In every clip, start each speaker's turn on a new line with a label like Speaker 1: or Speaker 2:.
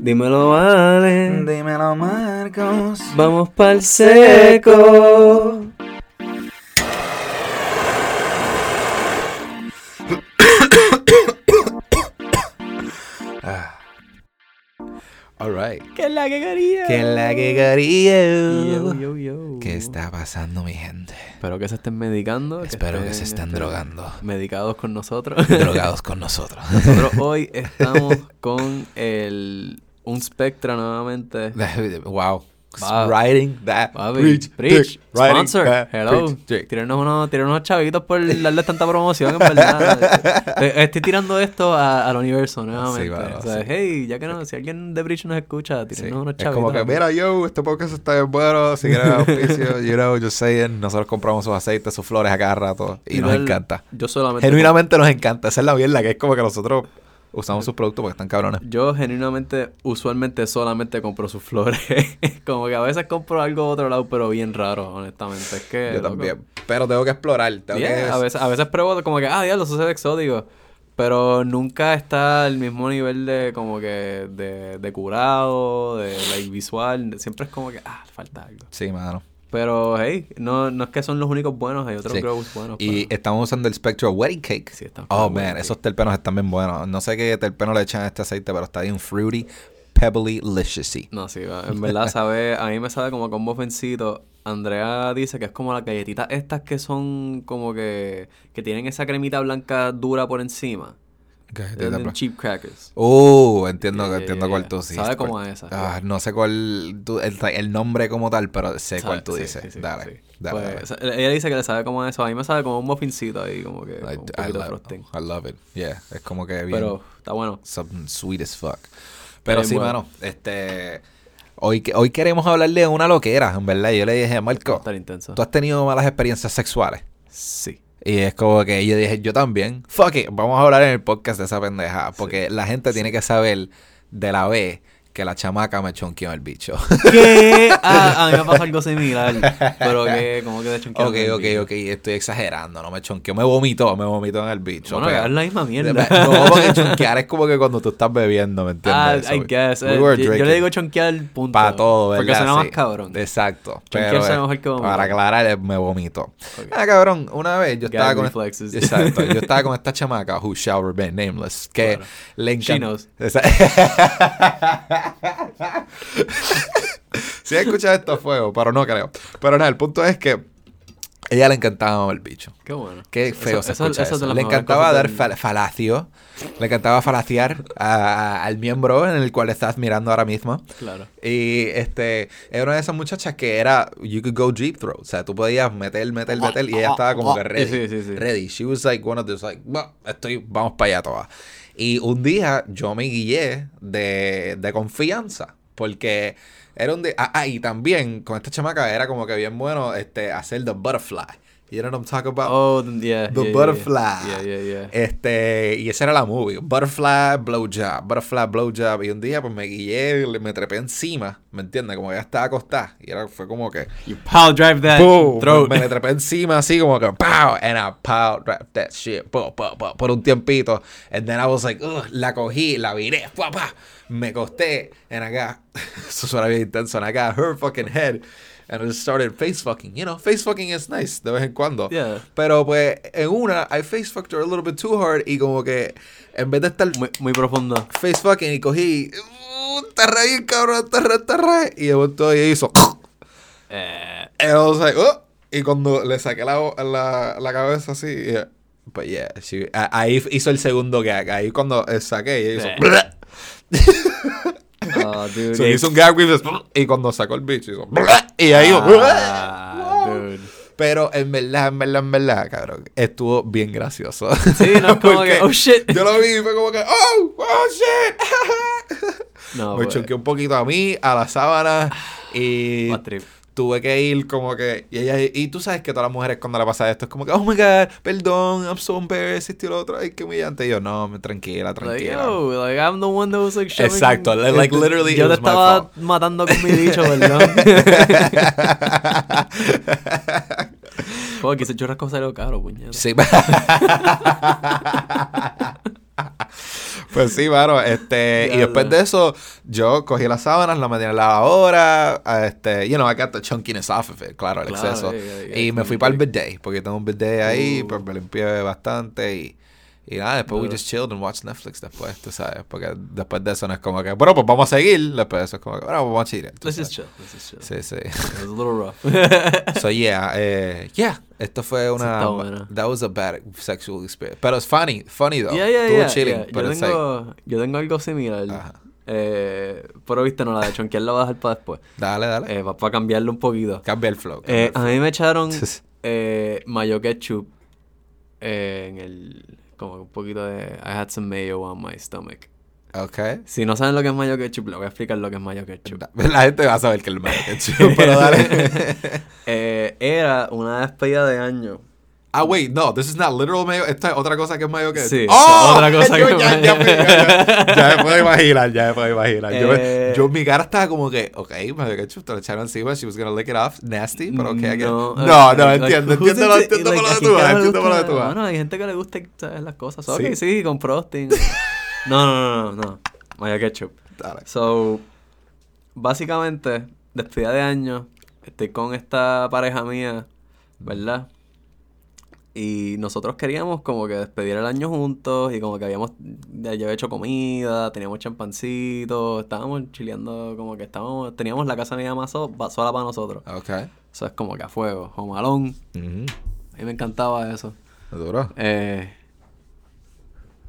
Speaker 1: Dímelo, vale.
Speaker 2: Dímelo, Marcos.
Speaker 1: Vamos pa'l seco.
Speaker 2: Alright.
Speaker 1: ¿Qué es la que quería?
Speaker 2: ¿Qué es la que quería?
Speaker 1: Yo, yo, yo.
Speaker 2: ¿Qué está pasando, mi gente?
Speaker 1: Espero que se estén medicando.
Speaker 2: Espero que se estén
Speaker 1: este,
Speaker 2: drogando.
Speaker 1: Medicados con nosotros.
Speaker 2: Drogados con nosotros.
Speaker 1: Nosotros hoy estamos con el un Spectra nuevamente.
Speaker 2: wow.
Speaker 1: Va.
Speaker 2: Writing that.
Speaker 1: Papi,
Speaker 2: Preach,
Speaker 1: preach, sponsor,
Speaker 2: that,
Speaker 1: hello. Tírenos unos, tírenos unos chavitos por darles tanta promoción, en verdad. Eh, Estoy tirando esto a- al universo nuevamente.
Speaker 2: Sí, mano,
Speaker 1: o sea,
Speaker 2: sí.
Speaker 1: hey, ya que no, si alguien de Breach nos escucha,
Speaker 2: Sí.
Speaker 1: tírenos unos
Speaker 2: Es
Speaker 1: chavitos.
Speaker 2: como que, mira, yo, este podcast está bien bueno. Si quieres auspicio, you know, just saying. Nosotros compramos sus aceites, sus flores a cada rato. Y nos
Speaker 1: Igual,
Speaker 2: encanta.
Speaker 1: Yo solamente.
Speaker 2: Genuinamente nos encanta. Esa es la mierda, que es como que nosotros usamos sus productos porque están cabrones.
Speaker 1: Yo genuinamente, usualmente solamente compro sus flores. como que a veces compro algo de otro lado, pero bien raro, honestamente. Es que.
Speaker 2: Yo
Speaker 1: loco,
Speaker 2: también. Pero tengo que explorar. Tengo
Speaker 1: Yeah,
Speaker 2: que...
Speaker 1: a, veces, a veces pruebo como que, ah, diablo, eso se ve exótico. Pero nunca está al mismo nivel de como que de, de curado, de like, visual. Siempre es como que, ah, falta algo.
Speaker 2: Sí, mano.
Speaker 1: Pero, hey, no, no es que son los únicos buenos, hay otros
Speaker 2: Sí.
Speaker 1: grows buenos.
Speaker 2: Y
Speaker 1: pero-
Speaker 2: estamos usando el Spectral Wedding Cake.
Speaker 1: Sí,
Speaker 2: Oh, man,
Speaker 1: buenos,
Speaker 2: esos terpenos están bien buenos. No sé qué terpeno le echan a este aceite, pero está bien fruity, pebbly, liciousy.
Speaker 1: No, sí, en verdad sabe, a mí me sabe como con muffincito. Andrea dice que es como las galletitas estas que son como que, que tienen esa cremita blanca dura por encima. Venden cheap crackers.
Speaker 2: Uh, entiendo,
Speaker 1: Yeah,
Speaker 2: entiendo
Speaker 1: yeah,
Speaker 2: cuál tú dices.
Speaker 1: Sabe como
Speaker 2: cuál-
Speaker 1: a esa,
Speaker 2: Ah, no sé cuál, tú- el, el nombre como tal, pero sé cuál tú
Speaker 1: Sí,
Speaker 2: dices.
Speaker 1: sí, sí,
Speaker 2: dale, dale,
Speaker 1: Pues,
Speaker 2: dale.
Speaker 1: ella dice que le sabe como eso. A mí me sabe como un muffincito ahí, como que
Speaker 2: I,
Speaker 1: con un
Speaker 2: I
Speaker 1: de
Speaker 2: love. I love it. Yeah, es como que bien.
Speaker 1: Pero está bueno.
Speaker 2: something sweet as fuck. Pero sí,
Speaker 1: bueno.
Speaker 2: mano, este... Hoy, hoy queremos hablarle de una loquera, en verdad. Yo le dije, Marco. ¿tú has tenido malas experiencias sexuales?
Speaker 1: Sí.
Speaker 2: Y es como que yo dije, yo también. Fuck it, vamos a hablar en el podcast de esa pendeja. Porque la gente tiene que saber de la vez que la chamaca me chonqueó el bicho.
Speaker 1: ¿Qué? Ah, a mí me pasó algo similar. Pero que, como que de hecho
Speaker 2: ok, ok, ok, estoy exagerando, no me chonqueó. Me vomitó, me vomitó en el bicho.
Speaker 1: Bueno,
Speaker 2: pero-
Speaker 1: es la misma mierda.
Speaker 2: No, porque chonquear es como que cuando tú estás bebiendo, ¿me
Speaker 1: Ah,
Speaker 2: entiendes?
Speaker 1: I
Speaker 2: So,
Speaker 1: guess.
Speaker 2: we
Speaker 1: eh, yo, le digo chonquear punto.
Speaker 2: Para todo, ¿verdad?
Speaker 1: Porque suena más
Speaker 2: Sí.
Speaker 1: cabrón.
Speaker 2: Exacto.
Speaker 1: Chonquear suena mejor que vomitar.
Speaker 2: para aclarar, me vomito.
Speaker 1: Ok.
Speaker 2: Ah, cabrón, una vez yo estaba con... Exacto. Yo estaba con esta chamaca, who shall remain nameless, que
Speaker 1: Claro.
Speaker 2: le
Speaker 1: She
Speaker 2: encanta...
Speaker 1: knows.
Speaker 2: si he escuchado esto a fuego, pero no creo. Pero nada, el punto es que ella le encantaba el bicho.
Speaker 1: Qué bueno.
Speaker 2: Qué
Speaker 1: Eso-
Speaker 2: feo se
Speaker 1: eso-
Speaker 2: escucha
Speaker 1: eso es
Speaker 2: eso.
Speaker 1: de las
Speaker 2: Le encantaba dar fal- falacio. Le encantaba falaciar a- a- al miembro en el cual estás mirando ahora mismo.
Speaker 1: Claro.
Speaker 2: Y este, era una de esas muchachas que era, you could go deep throat. O sea, tú podías meter, meter, meter. Y ella estaba como que ready.
Speaker 1: Sí, sí, sí.
Speaker 2: Ready. She was like one of those, like, "Bah, estoy, vamos para allá todas. Y un día yo me guié de, de confianza. Porque era un día. Ah, ah, y también con esta chamaca era como que bien bueno este, hacer the butterfly. You know what I'm talking about?
Speaker 1: Oh, yeah.
Speaker 2: The
Speaker 1: yeah,
Speaker 2: Butterfly.
Speaker 1: Yeah, yeah, yeah.
Speaker 2: Este, y esa era la movie. Butterfly, blowjob, butterfly, blowjob. Y un día pues me guié, le- me trepé encima, ¿me entiendes? Como ella estaba acostada. Y era, fue como que,
Speaker 1: You power drive that
Speaker 2: boom,
Speaker 1: throat.
Speaker 2: me, me trepé encima así como que, pow, and I pow, drop that shit, pow, pow, pow, por un tiempito. And then I was like, ugh, la cogí, la viré, pa, pa. Me costé, and I got, eso suena bien intenso, and I got her fucking head. And I just started face fucking. You know, face fucking is nice de vez en cuando.
Speaker 1: Yeah.
Speaker 2: Pero pues en una, I face fucked her a little bit too hard y como que en vez de estar
Speaker 1: Muy, muy profundo.
Speaker 2: face fucking y cogí, uh, te reí, cabrón, te reí, te reí. Y de momento ella hizo,
Speaker 1: Eh,
Speaker 2: and I was like, oh. Y cuando le saqué la, la, la cabeza así, yeah. But yeah, she- ahí hizo el segundo gag. Ahí cuando saqué, ella hizo,
Speaker 1: Eh. oh, dude.
Speaker 2: so hizo un gag y cuando sacó el bicho hizo, y ahí hizo,
Speaker 1: Ah, dude.
Speaker 2: Pero en verdad, en verdad, en verdad, cabrón, estuvo bien gracioso.
Speaker 1: Sí, no es como que, oh shit.
Speaker 2: Yo lo vi y fue como que, oh, oh shit.
Speaker 1: No,
Speaker 2: Me
Speaker 1: pues,
Speaker 2: choqueó un poquito a mí, a la sábana y
Speaker 1: más trip.
Speaker 2: Tuve que ir como que y ella y tú sabes que todas las mujeres cuando le pasa esto es como que oh my god perdón I'm so embarrassed y lo otro ay qué humillante y yo no me- tranquila
Speaker 1: Like,
Speaker 2: tranquila
Speaker 1: yo, like, I'm the one that was like shoving-
Speaker 2: Exacto, li- like, literally,
Speaker 1: Yo te estaba matando con mi bicho, ¿verdad? Como que ese churrasco salió caro, puñeta.
Speaker 2: Sí. pues sí, mano. Este, y después de eso, yo cogí las sábanas, las metí en la lavadora. Este, you know, I got the chunkiness off of it, claro, el
Speaker 1: Claro,
Speaker 2: exceso.
Speaker 1: yeah,
Speaker 2: y me fui para el bidet, porque tengo un bidet ahí,
Speaker 1: Uh.
Speaker 2: pues me limpié bastante y. Y nada, después we just chilled and watched Netflix después, tú sabes. Porque después de eso no es como que, bueno, pues vamos a seguir. Después de eso es como que, bueno, pues vamos a tú
Speaker 1: Let's just chill. Let's just chill.
Speaker 2: Sí, sí.
Speaker 1: It was a little rough.
Speaker 2: So yeah, eh, yeah, esto fue una that was a bad sexual experience. Pero it's funny, funny though.
Speaker 1: Yeah, yeah,
Speaker 2: Estuvo
Speaker 1: yeah,
Speaker 2: chilling,
Speaker 1: yeah.
Speaker 2: pero
Speaker 1: Yo
Speaker 2: like,
Speaker 1: tengo, yo tengo algo similar.
Speaker 2: Ajá.
Speaker 1: Eh, pero viste, no, la de chonquear la voy a dejar para después.
Speaker 2: dale, dale.
Speaker 1: Eh, para cambiarlo un poquito.
Speaker 2: Cambia el flow. cambia
Speaker 1: Eh,
Speaker 2: el
Speaker 1: a
Speaker 2: flow.
Speaker 1: mí me echaron eh, mayo ketchup eh, en el... Como un poquito de... I had some mayo on my stomach.
Speaker 2: Okay.
Speaker 1: Si no saben lo que es mayo ketchup, les voy a explicar lo que es mayo ketchup.
Speaker 2: La gente va a saber que el mayo ketchup, pero dale.
Speaker 1: Eh, era una despedida de año.
Speaker 2: Ah, wait, no, this is not literal mayo. Esta es otra cosa que es mayo ketchup.
Speaker 1: Sí,
Speaker 2: ¡Oh!
Speaker 1: otra cosa
Speaker 2: Yo
Speaker 1: que es
Speaker 2: ya,
Speaker 1: mayo.
Speaker 2: ya, me, ya, ya me puedo imaginar, ya me puedo imaginar. Yo,
Speaker 1: Eh.
Speaker 2: yo, mi cara estaba como que, ok, mayo ketchup, te lo echaron encima, she was gonna lick it off, nasty, pero ok, it.
Speaker 1: No,
Speaker 2: no,
Speaker 1: like,
Speaker 2: entiendo, entiendo, entiendo
Speaker 1: like,
Speaker 2: por lo
Speaker 1: ¿a
Speaker 2: de tú vas, entiendo por lo de tú vas.
Speaker 1: Bueno, hay gente que le gusta ¿sabes? las cosas.
Speaker 2: Sí.
Speaker 1: Ok, sí, con frosting. no, no, no, no, no. Mayo ketchup.
Speaker 2: Dale.
Speaker 1: So, básicamente, despedida de año, estoy con esta pareja mía, ¿verdad? Y nosotros queríamos como que despedir el año juntos y como que habíamos, ya había hecho comida, teníamos champancito, estábamos chileando como que estábamos, teníamos la casa más so- pa- sola para nosotros.
Speaker 2: Ok.
Speaker 1: Eso es como que a fuego, alone.
Speaker 2: Ujú.
Speaker 1: A mí me encantaba eso.
Speaker 2: Duro.
Speaker 1: Eh,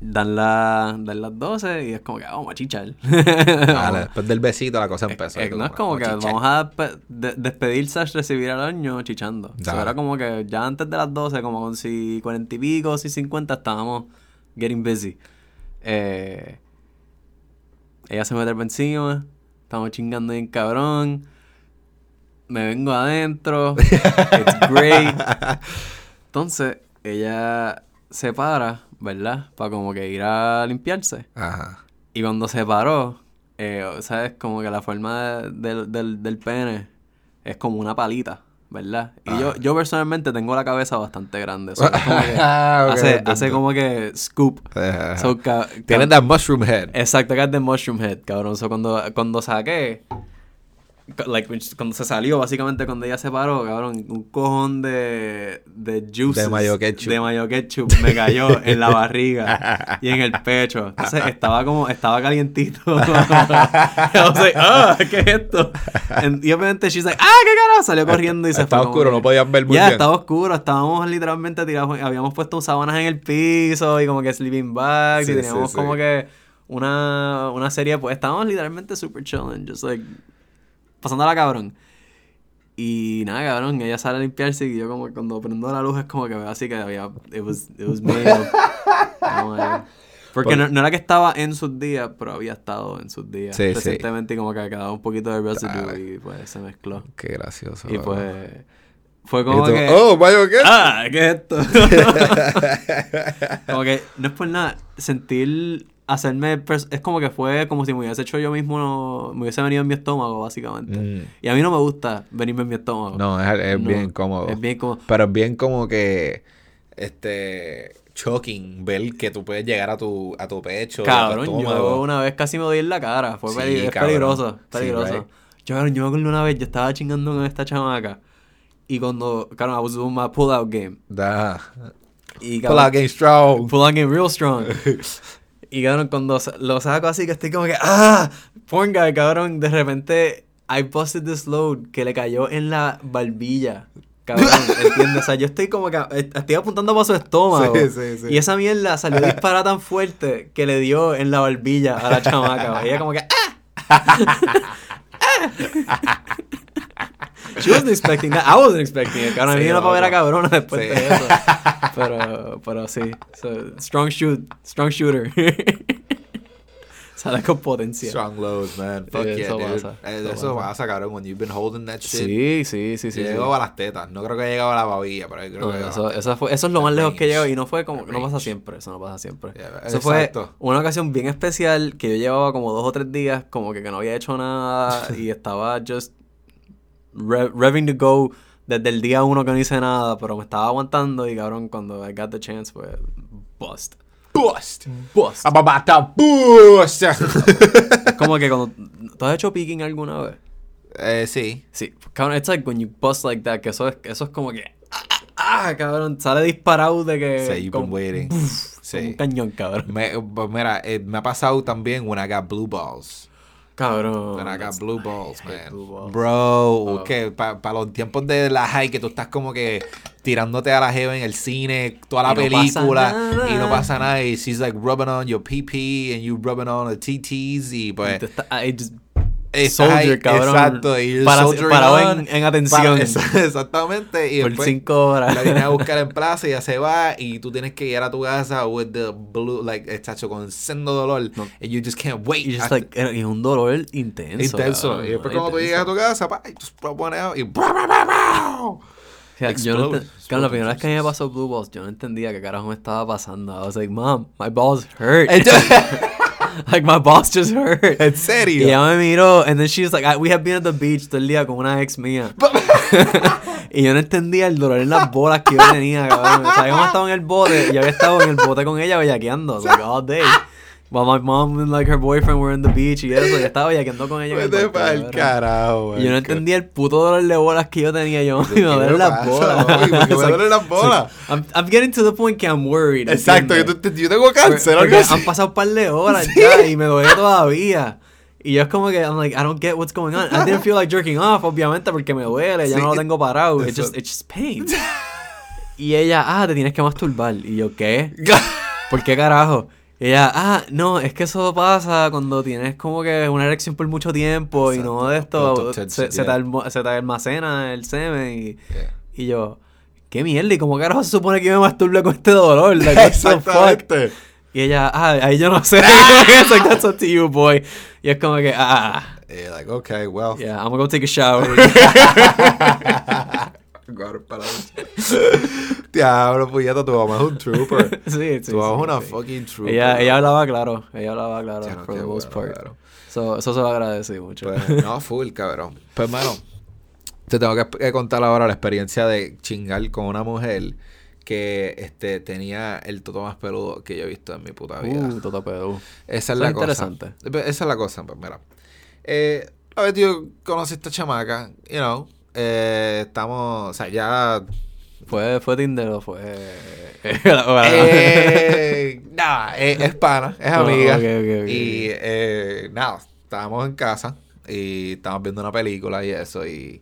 Speaker 1: dan, la, dan las 12 y es como que "Ah, vamos a chichar.
Speaker 2: Vale, después del besito la cosa empezó.
Speaker 1: Eh, no es como que vamos a despe- de- despedir slash recibir al año chichando. O sea,
Speaker 2: Dale.
Speaker 1: era como que ya antes de las 12, como con si 40 y pico, si 50, estábamos getting busy. Eh, ella se mete por encima, estamos chingando bien cabrón. Me vengo adentro. It's great. Entonces, ella se para, ¿verdad? Para como que ir a limpiarse.
Speaker 2: Ajá.
Speaker 1: Y cuando se paró, eh, ¿sabes? Como que la forma de- del, del, del pene es como una palita, ¿verdad? Y yo, yo personalmente tengo la cabeza bastante grande. so es como que
Speaker 2: Ah,
Speaker 1: hace, como que scoop. So,
Speaker 2: Tienen that mushroom head.
Speaker 1: Exacto, que es de Mushroom Head, cabrón. So, cuando, cuando saqué, like, cuando se salió, básicamente cuando ella se paró, cabrón, un cojón de, de juices.
Speaker 2: De mayo ketchup.
Speaker 1: De mayo ketchup me cayó en la barriga y en el pecho. Entonces estaba como, estaba calientito. I was like, ah, ¿qué es esto? And- y obviamente she's like, ah, ¿qué carajo? Salió corriendo y se
Speaker 2: Estaba
Speaker 1: fue. como
Speaker 2: oscuro, no podías ver muy
Speaker 1: Ya,
Speaker 2: bien.
Speaker 1: estaba oscuro. Estábamos literalmente tirados. Habíamos puesto sábanas en el piso y como que sleeping bags.
Speaker 2: Sí,
Speaker 1: y
Speaker 2: sí,
Speaker 1: teníamos
Speaker 2: sí.
Speaker 1: como que una, una serie. Pues estábamos literalmente super chilling. Just like. Pasándola cabrón. Y nada, cabrón. Ella sale a limpiarse y yo como cuando prendo la luz es como que veo así que había. It was, it was. Porque
Speaker 2: Por-
Speaker 1: no, no era que estaba en sus días, pero había estado en sus días
Speaker 2: Sí, sí.
Speaker 1: recientemente y como que quedaba un poquito de residue y pues se mezcló.
Speaker 2: Qué gracioso.
Speaker 1: Y pues fue como
Speaker 2: tú,
Speaker 1: que
Speaker 2: Oh, mayo ketchup.
Speaker 1: ah, ¿qué es esto? como que no es por nada sentir hacerme es como que fue como si me hubiese hecho yo mismo me hubiese venido en mi estómago básicamente.
Speaker 2: Mm.
Speaker 1: Y a mí no me gusta venirme en mi estómago.
Speaker 2: No, es, es
Speaker 1: No,
Speaker 2: bien cómodo.
Speaker 1: Es bien como
Speaker 2: Pero es bien como que. Este. Shocking ver que tú puedes llegar a tu, a tu pecho. a tu
Speaker 1: Cabrón, yo una vez casi me doy en la cara. Fue
Speaker 2: Sí,
Speaker 1: es
Speaker 2: cabrón.
Speaker 1: peligroso,
Speaker 2: Sí,
Speaker 1: peligroso.
Speaker 2: right.
Speaker 1: Yo, cabrón, yo me acuerdo una vez, yo estaba chingando con esta chamaca. Y cuando, cabrón, I was doing my pull-out game.
Speaker 2: Da.
Speaker 1: Y,
Speaker 2: Pull
Speaker 1: cabrón,
Speaker 2: out game strong.
Speaker 1: Pull-out game real strong. y, cabrón, cuando lo saco así, que estoy como que, ¡ah! Porn guy, cabrón, de repente, I busted this load que le cayó en la barbilla. Cabrón, ¿entiendes? O sea, yo estoy como que, eh, estoy apuntando para su estómago.
Speaker 2: Sí, sí, sí.
Speaker 1: Y esa mierda salió disparada tan fuerte que le dio en la barbilla a la chamaca. Ella como que, ¡ah! She wasn't expecting that. I wasn't expecting it. A mí
Speaker 2: Sí,
Speaker 1: me una pavera cabrona después
Speaker 2: Sí.
Speaker 1: de eso. Pero, pero sí. So, strong shoot. Strong shooter. Sale con potencia.
Speaker 2: Strong loads, man. Fuck yeah,
Speaker 1: eso
Speaker 2: dude.
Speaker 1: pasa,
Speaker 2: Eh,
Speaker 1: eso
Speaker 2: Eso
Speaker 1: pasa.
Speaker 2: cabrón. When you've been holding that shit.
Speaker 1: Sí, sí, sí, sí. sí.
Speaker 2: Llegó a las tetas. No creo que llegado a la babilla, pero creo
Speaker 1: No,
Speaker 2: que
Speaker 1: eso, eso, fue, eso es lo más lejos que llegó y no fue como no pasa siempre, eso no pasa siempre.
Speaker 2: Yeah,
Speaker 1: eso fue una ocasión bien especial que yo llevaba como dos o tres días como que, que no había hecho nada y estaba just re- revving to go desde el día uno que no hice nada, pero me estaba aguantando y cabrón, cuando I got the chance, pues, bust.
Speaker 2: Bust.
Speaker 1: Bust.
Speaker 2: Ababata, bust.
Speaker 1: es como que cuando... ¿Tú has hecho picking alguna vez?
Speaker 2: eh, sí.
Speaker 1: Sí. Cabrón, it's like when you bust like that, que eso es, eso es como que... Ah, ah, ah, cabrón, sale disparado de que...
Speaker 2: Sí, you've been
Speaker 1: como-
Speaker 2: waiting.
Speaker 1: como
Speaker 2: Sí.
Speaker 1: Un cañón, cabrón.
Speaker 2: Me, pues mira, eh, me ha pasado también when I got blue balls.
Speaker 1: Cabrón.
Speaker 2: Got
Speaker 1: that's-
Speaker 2: blue balls, man.
Speaker 1: blue balls.
Speaker 2: Bro,
Speaker 1: Oh.
Speaker 2: que para los tiempos de la high que tú estás como que tirándote a la jeva en el cine, toda la
Speaker 1: Y no pasa
Speaker 2: película
Speaker 1: nada.
Speaker 2: y no pasa nada y she's like rubbing on your PP and you rubbing on the TTs y
Speaker 1: Y
Speaker 2: pues
Speaker 1: tú estás soldier, cabrón.
Speaker 2: Exacto, y
Speaker 1: Para- parado en- en atención.
Speaker 2: para- exactamente y
Speaker 1: por
Speaker 2: después
Speaker 1: cinco horas.
Speaker 2: la viene a buscar en plaza y ya se va y tú tienes que ir a tu casa with the blue like estacho con sendo dolor
Speaker 1: No.
Speaker 2: and you just can't wait
Speaker 1: Y like, es un dolor intenso.
Speaker 2: intenso
Speaker 1: cabrón,
Speaker 2: y después cuando tú llegas a tu casa pa, y tú pones y bra, bra, bra,
Speaker 1: sea, yo no claro, la primera vez que me pasó Blue Balls, yo no entendía qué carajo me estaba pasando. I was like, Mom, my balls hurt. like, my balls just hurt.
Speaker 2: en
Speaker 1: Y
Speaker 2: serio
Speaker 1: ella me miró, and then she was like, "I- we have been at the beach todo el día con una ex mía. y yo no entendía el dolor en las bolas que yo tenía, cabrón. O sea, yo estaba en el bote, y yo había estado en el bote con ella bellaqueando, like, all day. While my mom and like her boyfriend were in the beach y eso, yo estaba bellaqueando con ella. en el
Speaker 2: Vete pa'l
Speaker 1: cabrón.
Speaker 2: carajo
Speaker 1: Y yo no entendía el puto dolor de bolas que yo tenía. Yo
Speaker 2: ¿Qué
Speaker 1: me duelen las bolas.
Speaker 2: me duelen las bolas?
Speaker 1: I'm, getting to the point que I'm worried.
Speaker 2: exacto yo, yo tengo cáncer
Speaker 1: han pasado un par de horas ya y me duele todavía. Y yo es como que, I'm like, I don't get what's going on. I didn't feel like jerking off, obviamente, porque me duele, ya no lo tengo parado. It's just, it's just pain. Y ella, ah, te tienes que masturbar. Y yo, ¿qué? ¿Por qué carajo? Y ella, ah, no, es que eso pasa cuando tienes como que una erección por mucho tiempo y no de esto, se, te
Speaker 2: yeah.
Speaker 1: se te almacena el semen y,
Speaker 2: Yeah.
Speaker 1: y yo, ¿qué mierda? ¿Y cómo carajo se supone que yo me masturbe con este dolor? Like,
Speaker 2: exactamente
Speaker 1: Y ella, ah, ahí yo no sé. That's up to you, boy. Y es como que, ah,
Speaker 2: y like okay well
Speaker 1: yeah, I'm gonna go take a shower.
Speaker 2: Guarda para Diablo, puñeta, tu mamá es un trooper.
Speaker 1: sí, sí.
Speaker 2: tu mamá es
Speaker 1: sí,
Speaker 2: una
Speaker 1: sí.
Speaker 2: fucking trooper.
Speaker 1: Ella, ella hablaba claro, ella hablaba claro,
Speaker 2: Ya, no,
Speaker 1: for the most
Speaker 2: bueno,
Speaker 1: part.
Speaker 2: cabrón.
Speaker 1: So, eso se lo agradecí mucho.
Speaker 2: Pues, no, full, cabrón. Pues, mano, te tengo que, contar ahora la experiencia de chingar con una mujer que este, tenía el toto más peludo que yo he visto en mi puta vida.
Speaker 1: uh, toto pedo.
Speaker 2: Esa es la
Speaker 1: es
Speaker 2: cosa.
Speaker 1: interesante.
Speaker 2: Esa es la cosa, pues mira. Eh, a ver, yo conocí a esta chamaca, you know. Eh, estamos, o sea, ya.
Speaker 1: ¿Fue, fue Tinder o fue...?
Speaker 2: Eh, nada, es, es pana, es
Speaker 1: Oh,
Speaker 2: amiga.
Speaker 1: ok, ok, ok.
Speaker 2: Y eh, nada, estábamos en casa y estábamos viendo una película y eso. Y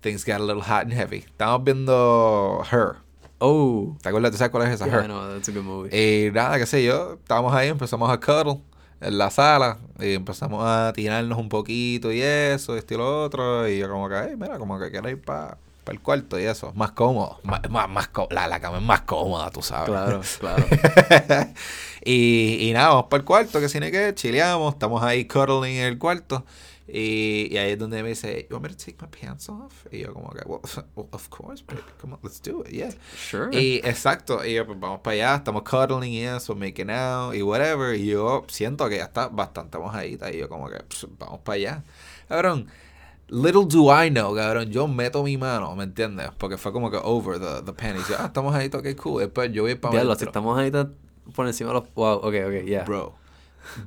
Speaker 2: things got a little hot and heavy. Estábamos viendo Her.
Speaker 1: oh.
Speaker 2: ¿Te acuerdas? ¿Tú sabes cuál es esa?
Speaker 1: Yeah, I
Speaker 2: Her.
Speaker 1: know, that's a good movie.
Speaker 2: Y nada, qué sé yo, estábamos ahí, empezamos a cuddle en la sala y empezamos a tirarnos un poquito y eso, esto y lo otro. Y yo como que, "Ay, mira, como que quiero ir para el cuarto y eso, más cómodo, más, más, más la, la cama es más cómoda, tú sabes.
Speaker 1: Claro, claro.
Speaker 2: y, y nada, vamos para el cuarto, que tiene que chileamos, estamos ahí cuddling en el cuarto. Y, y ahí es donde me dice, you want me to take my pants off? Y yo como que, well, of course, baby, come on, let's do it, yeah.
Speaker 1: Sure.
Speaker 2: Y exacto, y yo, pues vamos para allá, estamos cuddling y eso, making out y whatever. Y yo siento que ya está bastante mojadita. Y yo, como que, "Pss, vamos para allá. Cabrón, little do I know, cabrón, yo meto mi mano, ¿me entiendes? Porque fue como que over the, the panties. Yo, ah, estamos ahí, ok, cool. Después yo voy para
Speaker 1: Diablo, si estamos ahí por encima de los... Wow, ok, ok, yeah.
Speaker 2: Bro.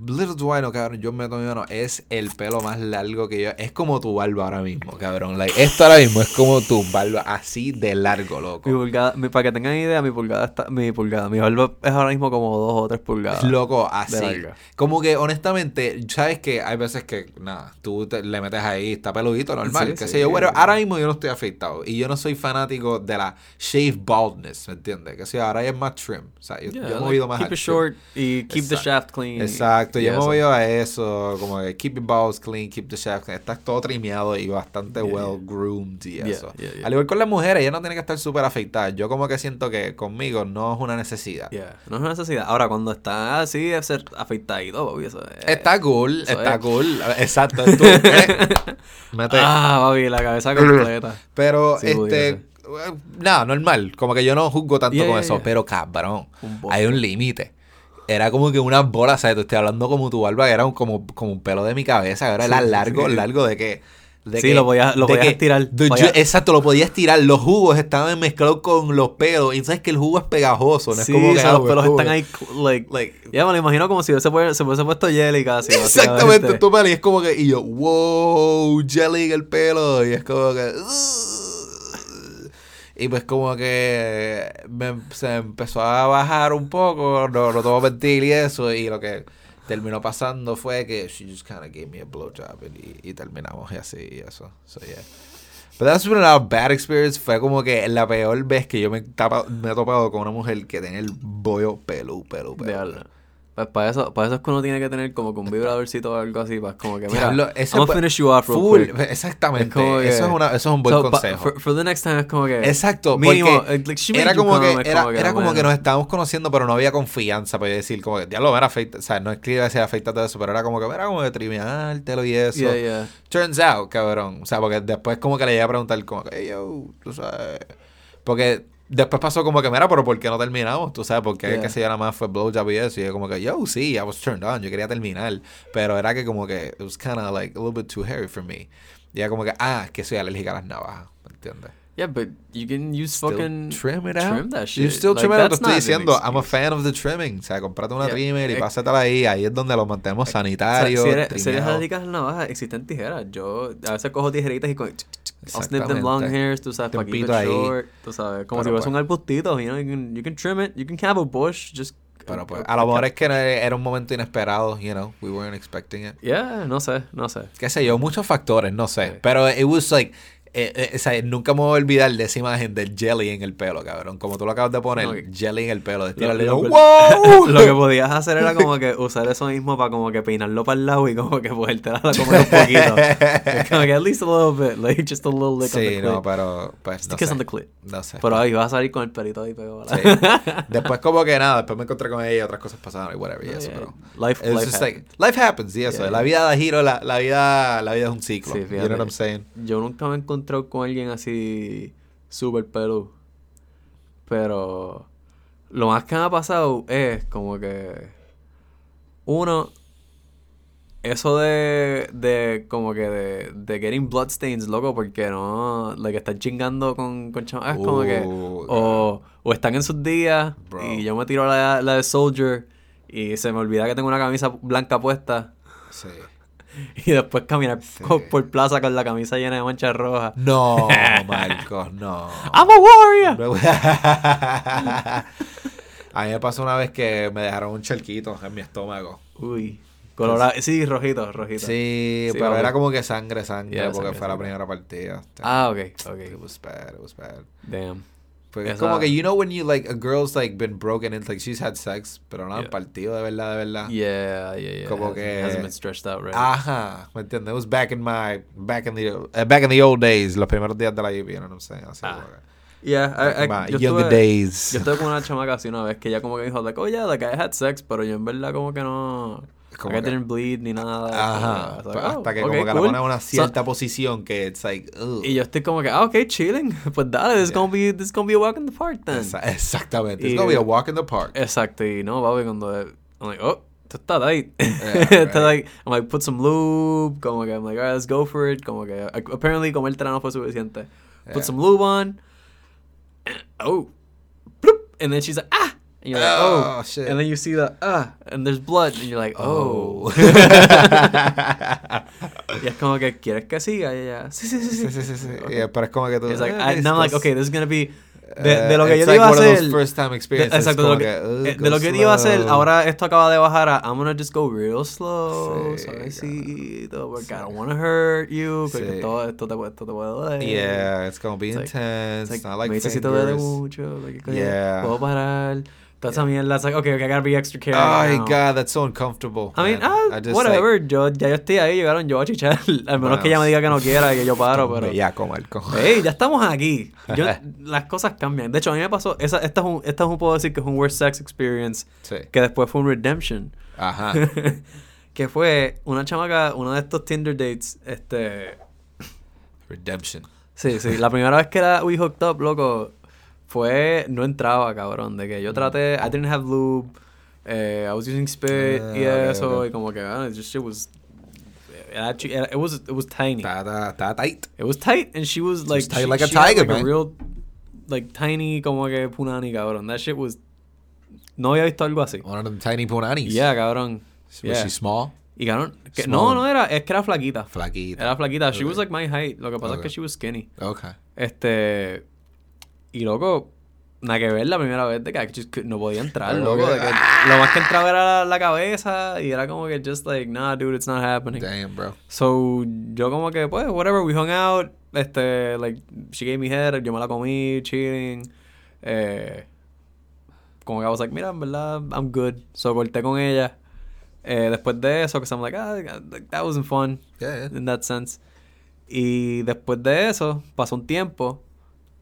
Speaker 2: Little do I know, cabrón, yo meto mi mano, es el pelo más largo que yo. Es como tu barba ahora mismo, cabrón. Like, esto ahora mismo es como tu barba, así de largo, loco.
Speaker 1: Mi pulgada, mi- para que tengan idea, mi pulgada está, mi pulgada, mi barba es ahora mismo como dos o tres pulgadas.
Speaker 2: Loco, así. Como que honestamente, sabes que hay veces que, nada, tú te- le metes ahí, está peludito, normal.
Speaker 1: Sí,
Speaker 2: qué
Speaker 1: sí.
Speaker 2: sé yo. Bueno, ahora mismo yo no estoy afeitado. Y yo no soy fanático de la shave baldness, ¿me entiendes? Que sé ahora es más trim. O sea, yo,
Speaker 1: Yeah,
Speaker 2: yo he
Speaker 1: like,
Speaker 2: movido más
Speaker 1: Keep it short y keep the shaft clean.
Speaker 2: Exacto,
Speaker 1: y
Speaker 2: yo me voy a eso, como que keep your balls clean, keep the shaft clean. Estás todo trimeado y bastante
Speaker 1: Yeah,
Speaker 2: well groomed y eso. Al igual con las mujeres, ellas no tienen que estar súper afeitadas. Yo como que siento que conmigo no es una necesidad.
Speaker 1: No es una necesidad. Ahora, cuando está así, de ser afeitadito, papi, eso es...
Speaker 2: Está cool,
Speaker 1: eso
Speaker 2: está
Speaker 1: es.
Speaker 2: cool. Exacto, tú, ¿eh? Mete-
Speaker 1: Ah, papi, la cabeza completa.
Speaker 2: Pero,
Speaker 1: Sí,
Speaker 2: este, eh, nada, normal. Como que yo no juzgo tanto
Speaker 1: Yeah,
Speaker 2: con
Speaker 1: yeah,
Speaker 2: eso,
Speaker 1: yeah.
Speaker 2: pero cabrón,
Speaker 1: Un
Speaker 2: hay un límite. Era como que unas bolas, ¿sabes? Te estoy hablando como tu barba, era un, como, como un pelo de mi cabeza, ahora era
Speaker 1: Sí, sí,
Speaker 2: largo,
Speaker 1: sí.
Speaker 2: largo de que,
Speaker 1: sí, lo podías, lo podías estirar.
Speaker 2: exacto, lo podías estirar. Los jugos estaban mezclados con los pelos. Y sabes que el jugo es pegajoso. No es como que,
Speaker 1: los pelos están ahí. Like, like, ya me lo imagino como si se, se hubiese puesto jelly casi.
Speaker 2: Exactamente, tú y es como que. Y yo, wow, jelly en el pelo. Y es como que. Y pues como que se empezó a bajar un poco, no, no tuvo mentir y eso, y lo que terminó pasando fue que she just kind of gave me a blowjob y, y terminamos y así y eso. So yeah. But that's been a bad experience. Fue como que la peor vez que yo me, me he topado con una mujer que tenía el bollo pelu, pelu, pelu.
Speaker 1: Pues para eso, para eso es que uno tiene que tener como que un vibradorcito o algo así, para como que, mira, I'm gonna finish you off full,
Speaker 2: Exactamente, eso, es una, eso es un buen consejo.
Speaker 1: For, for, the next time es como que...
Speaker 2: Exacto, mínimo, porque like, era como que, era, como que, era como que nos estábamos conociendo, pero no había confianza para decir como que, diablo, mira, afeita, o sea, no es que iba a decir de eso, pero era como que, era como de triviártelo y eso.
Speaker 1: Yeah, yeah.
Speaker 2: Turns out, cabrón, o sea, porque después como que le iba a preguntar como que, hey, yo, tú sabes, porque Después pasó como que, mira, pero ¿por qué no terminamos? Tú sabes, porque yeah. que se nada más fue blowjob y eso. Y yo como que, yo, sí, I was turned on. Yo quería terminar. Pero era que como que, it was kind of like a little bit too hairy for me. Y era como que, ah, que soy alérgica a las navajas. ¿Me entiendes?
Speaker 1: Yeah, but you can use still fucking
Speaker 2: trim it out.
Speaker 1: Trim that shit.
Speaker 2: You still trim it out. Te estoy diciendo, I'm a fan of the trimming. O sea, comprate una trimmer y eh, pásatela ahí. Ahí es donde lo mantenemos sanitario.
Speaker 1: O sea, si eres, si eres a las navajas, existen tijeras. Yo a veces cojo tijeritas y con I'll snip them long hairs, tú sabes, para keep it short, tú sabes, como si fuese pues un arbustito, you know, you can, you can trim it, you can have a bush, just
Speaker 2: pero pues, a lo mejor es que era un momento inesperado, you know, we weren't expecting it.
Speaker 1: Yeah, no sé, no sé.
Speaker 2: Qué sé yo, muchos factores, no sé. Pero it was like, eh, eh, o sea, nunca me voy a olvidar de esa imagen del jelly en el pelo, cabrón. Como tú lo acabas de poner, jelly en el pelo. De
Speaker 1: lo, ¡Wow! lo que podías hacer era como que usar eso mismo para como que peinarlo para el lado y como que poderte a comer un poquito. como que at least a little bit, like just a little lick
Speaker 2: sí,
Speaker 1: on the
Speaker 2: no, pero pues no sé.
Speaker 1: on the clit.
Speaker 2: No sé.
Speaker 1: Pero ahí vas a salir con el pelito ahí pegado.
Speaker 2: Sí. después como que nada, después me encontré con ella y otras cosas pasaron y whatever y eso, pero
Speaker 1: life, life, happens.
Speaker 2: Like, life happens y eso. La vida da giro, la, la, vida la vida es un ciclo.
Speaker 1: Sí,
Speaker 2: you know what I'm saying?
Speaker 1: Yo nunca me he encontrado con alguien así super pelú. Pero lo más que me ha pasado es como que uno eso de, de como que de, de getting bloodstains, loco, porque no, que están chingando con, con es como que, o, o están en sus días y yo me tiro la, la de Soldier y se me olvida que tengo una camisa blanca puesta.
Speaker 2: Sí.
Speaker 1: y después caminar por, plaza con la camisa llena de manchas rojas.
Speaker 2: No, Marcos, no.
Speaker 1: I'm a warrior.
Speaker 2: a mí me pasó una vez que me dejaron un charquito en mi estómago.
Speaker 1: Uy. Colorado, sí, rojito, rojito.
Speaker 2: Sí, pero era como que sangre, sangre, porque fue la primera partida.
Speaker 1: Ah, ok, ok.
Speaker 2: It was bad, it was bad.
Speaker 1: Damn.
Speaker 2: Es como que, you know, when you, like, a girl's, like, been broken into, like, she's had sex, pero no han partido de verdad, de verdad.
Speaker 1: Yeah, yeah, yeah.
Speaker 2: Como que...
Speaker 1: Hasn't been stretched out, right?
Speaker 2: Ajá, ¿me entiendes? It was back in my, back in the, uh, back in the old days, los primeros días de la UP, you know what I'm saying? Así ah.
Speaker 1: Yeah, I,
Speaker 2: I, yo younger days.
Speaker 1: Yo estuve con una chamaca así una vez que ella como que dijo, like, oh yeah, like, I had sex, pero yo en verdad como que no... Como que, didn't bleed ni nada.
Speaker 2: Ajá. Pues, hasta que como que la ponen en una cierta posición que it's like,
Speaker 1: Y yo estoy como que, ah, ok, chilling. Pues dale, this, yeah. gonna be, this gonna be a walk in the park then.
Speaker 2: exactamente. It's gonna be a walk in the park.
Speaker 1: Exacto. Y no, papi, cuando... I'm like, oh, esto está tight. Yeah, right. like, I'm like, put some lube. Como que, I'm like, alright, let's go for it. Como que, apparently, como el no fue suficiente. Put some lube on. Oh. Bloop. And then she's like, ah. And you're like, oh, oh, shit. And then you see the, ah, and there's blood. And you're like, oh. oh. y es como que, ¿quieres que siga? Y ella, sí, sí, sí, sí.
Speaker 2: sí, sí, sí. Yeah, pero es como que tú...
Speaker 1: It's like, I, now I'm like, okay, this is to be... De, de, lo que yo iba a hacer.
Speaker 2: First time experiences,
Speaker 1: de, exacto, de lo que, que, de lo que yo iba a hacer, ahora esto acaba de bajar a I'm gonna just go real slow, sí, suavecito, porque sí. I don't wanna hurt you, porque sí. todo esto te, esto te puede doler.
Speaker 2: Yeah, it's gonna be
Speaker 1: it's
Speaker 2: intense.
Speaker 1: Like,
Speaker 2: it's not like
Speaker 1: me dice si te duele mucho, like, yeah. puedo parar. Toda esa mierda. It's like, okay, okay, I gotta be extra careful.
Speaker 2: Ay, God, that's so uncomfortable.
Speaker 1: I mean, ah, I just, whatever. Like, yo, ya yo estoy ahí, llegaron yo a chichar. Al menos bueno, que ella me diga que no quiera que yo paro, pero.
Speaker 2: Ya, Marco.
Speaker 1: Hey, ya estamos aquí. Yo, las cosas cambian. De hecho, a mí me pasó. Esa, esta, es un, esta es un, puedo decir que es un worst sex experience.
Speaker 2: Sí.
Speaker 1: Que después fue un redemption.
Speaker 2: Ajá.
Speaker 1: que fue una chamaca, uno de estos Tinder dates, este.
Speaker 2: Redemption.
Speaker 1: Sí, sí. La primera vez que la we hooked up, loco fue, no entraba, cabrón, de que yo traté, I didn't have lube, eh, I was using spit y ah, eso, y como que, ah, just shit was, Actually, it was it was tiny.
Speaker 2: Está tight.
Speaker 1: It was tight, and she was like
Speaker 2: tight
Speaker 1: she,
Speaker 2: like a tiger,
Speaker 1: like,
Speaker 2: man.
Speaker 1: A real, like tiny como que punani, cabrón. That shit was. No había visto algo así.
Speaker 2: One of them tiny punanis.
Speaker 1: Yeah, cabrón.
Speaker 2: Was
Speaker 1: Yeah.
Speaker 2: she small?
Speaker 1: Y cabrón, que,
Speaker 2: Small.
Speaker 1: no, no era, es que era flaquita.
Speaker 2: Flaquita.
Speaker 1: Era flaquita. She
Speaker 2: Okay.
Speaker 1: was like my height. Lo que pasa es
Speaker 2: Okay.
Speaker 1: que she was skinny.
Speaker 2: Okay.
Speaker 1: Este. Y loco, nada que ver la primera vez de que no podía entrar, loco. de que lo más que entraba era la, la cabeza y era como que just like, nah, dude, it's not happening.
Speaker 2: Damn, bro.
Speaker 1: So, yo como que, pues, whatever, we hung out. Este, like, she gave me head, yo me la comí, chilling. Eh, como que I was like, mira, en verdad, I'm good. So, corté con ella. Eh, después de eso, que I'm like, ah, that wasn't fun
Speaker 2: Yeah, yeah.
Speaker 1: in that sense. Y después de eso, pasó un tiempo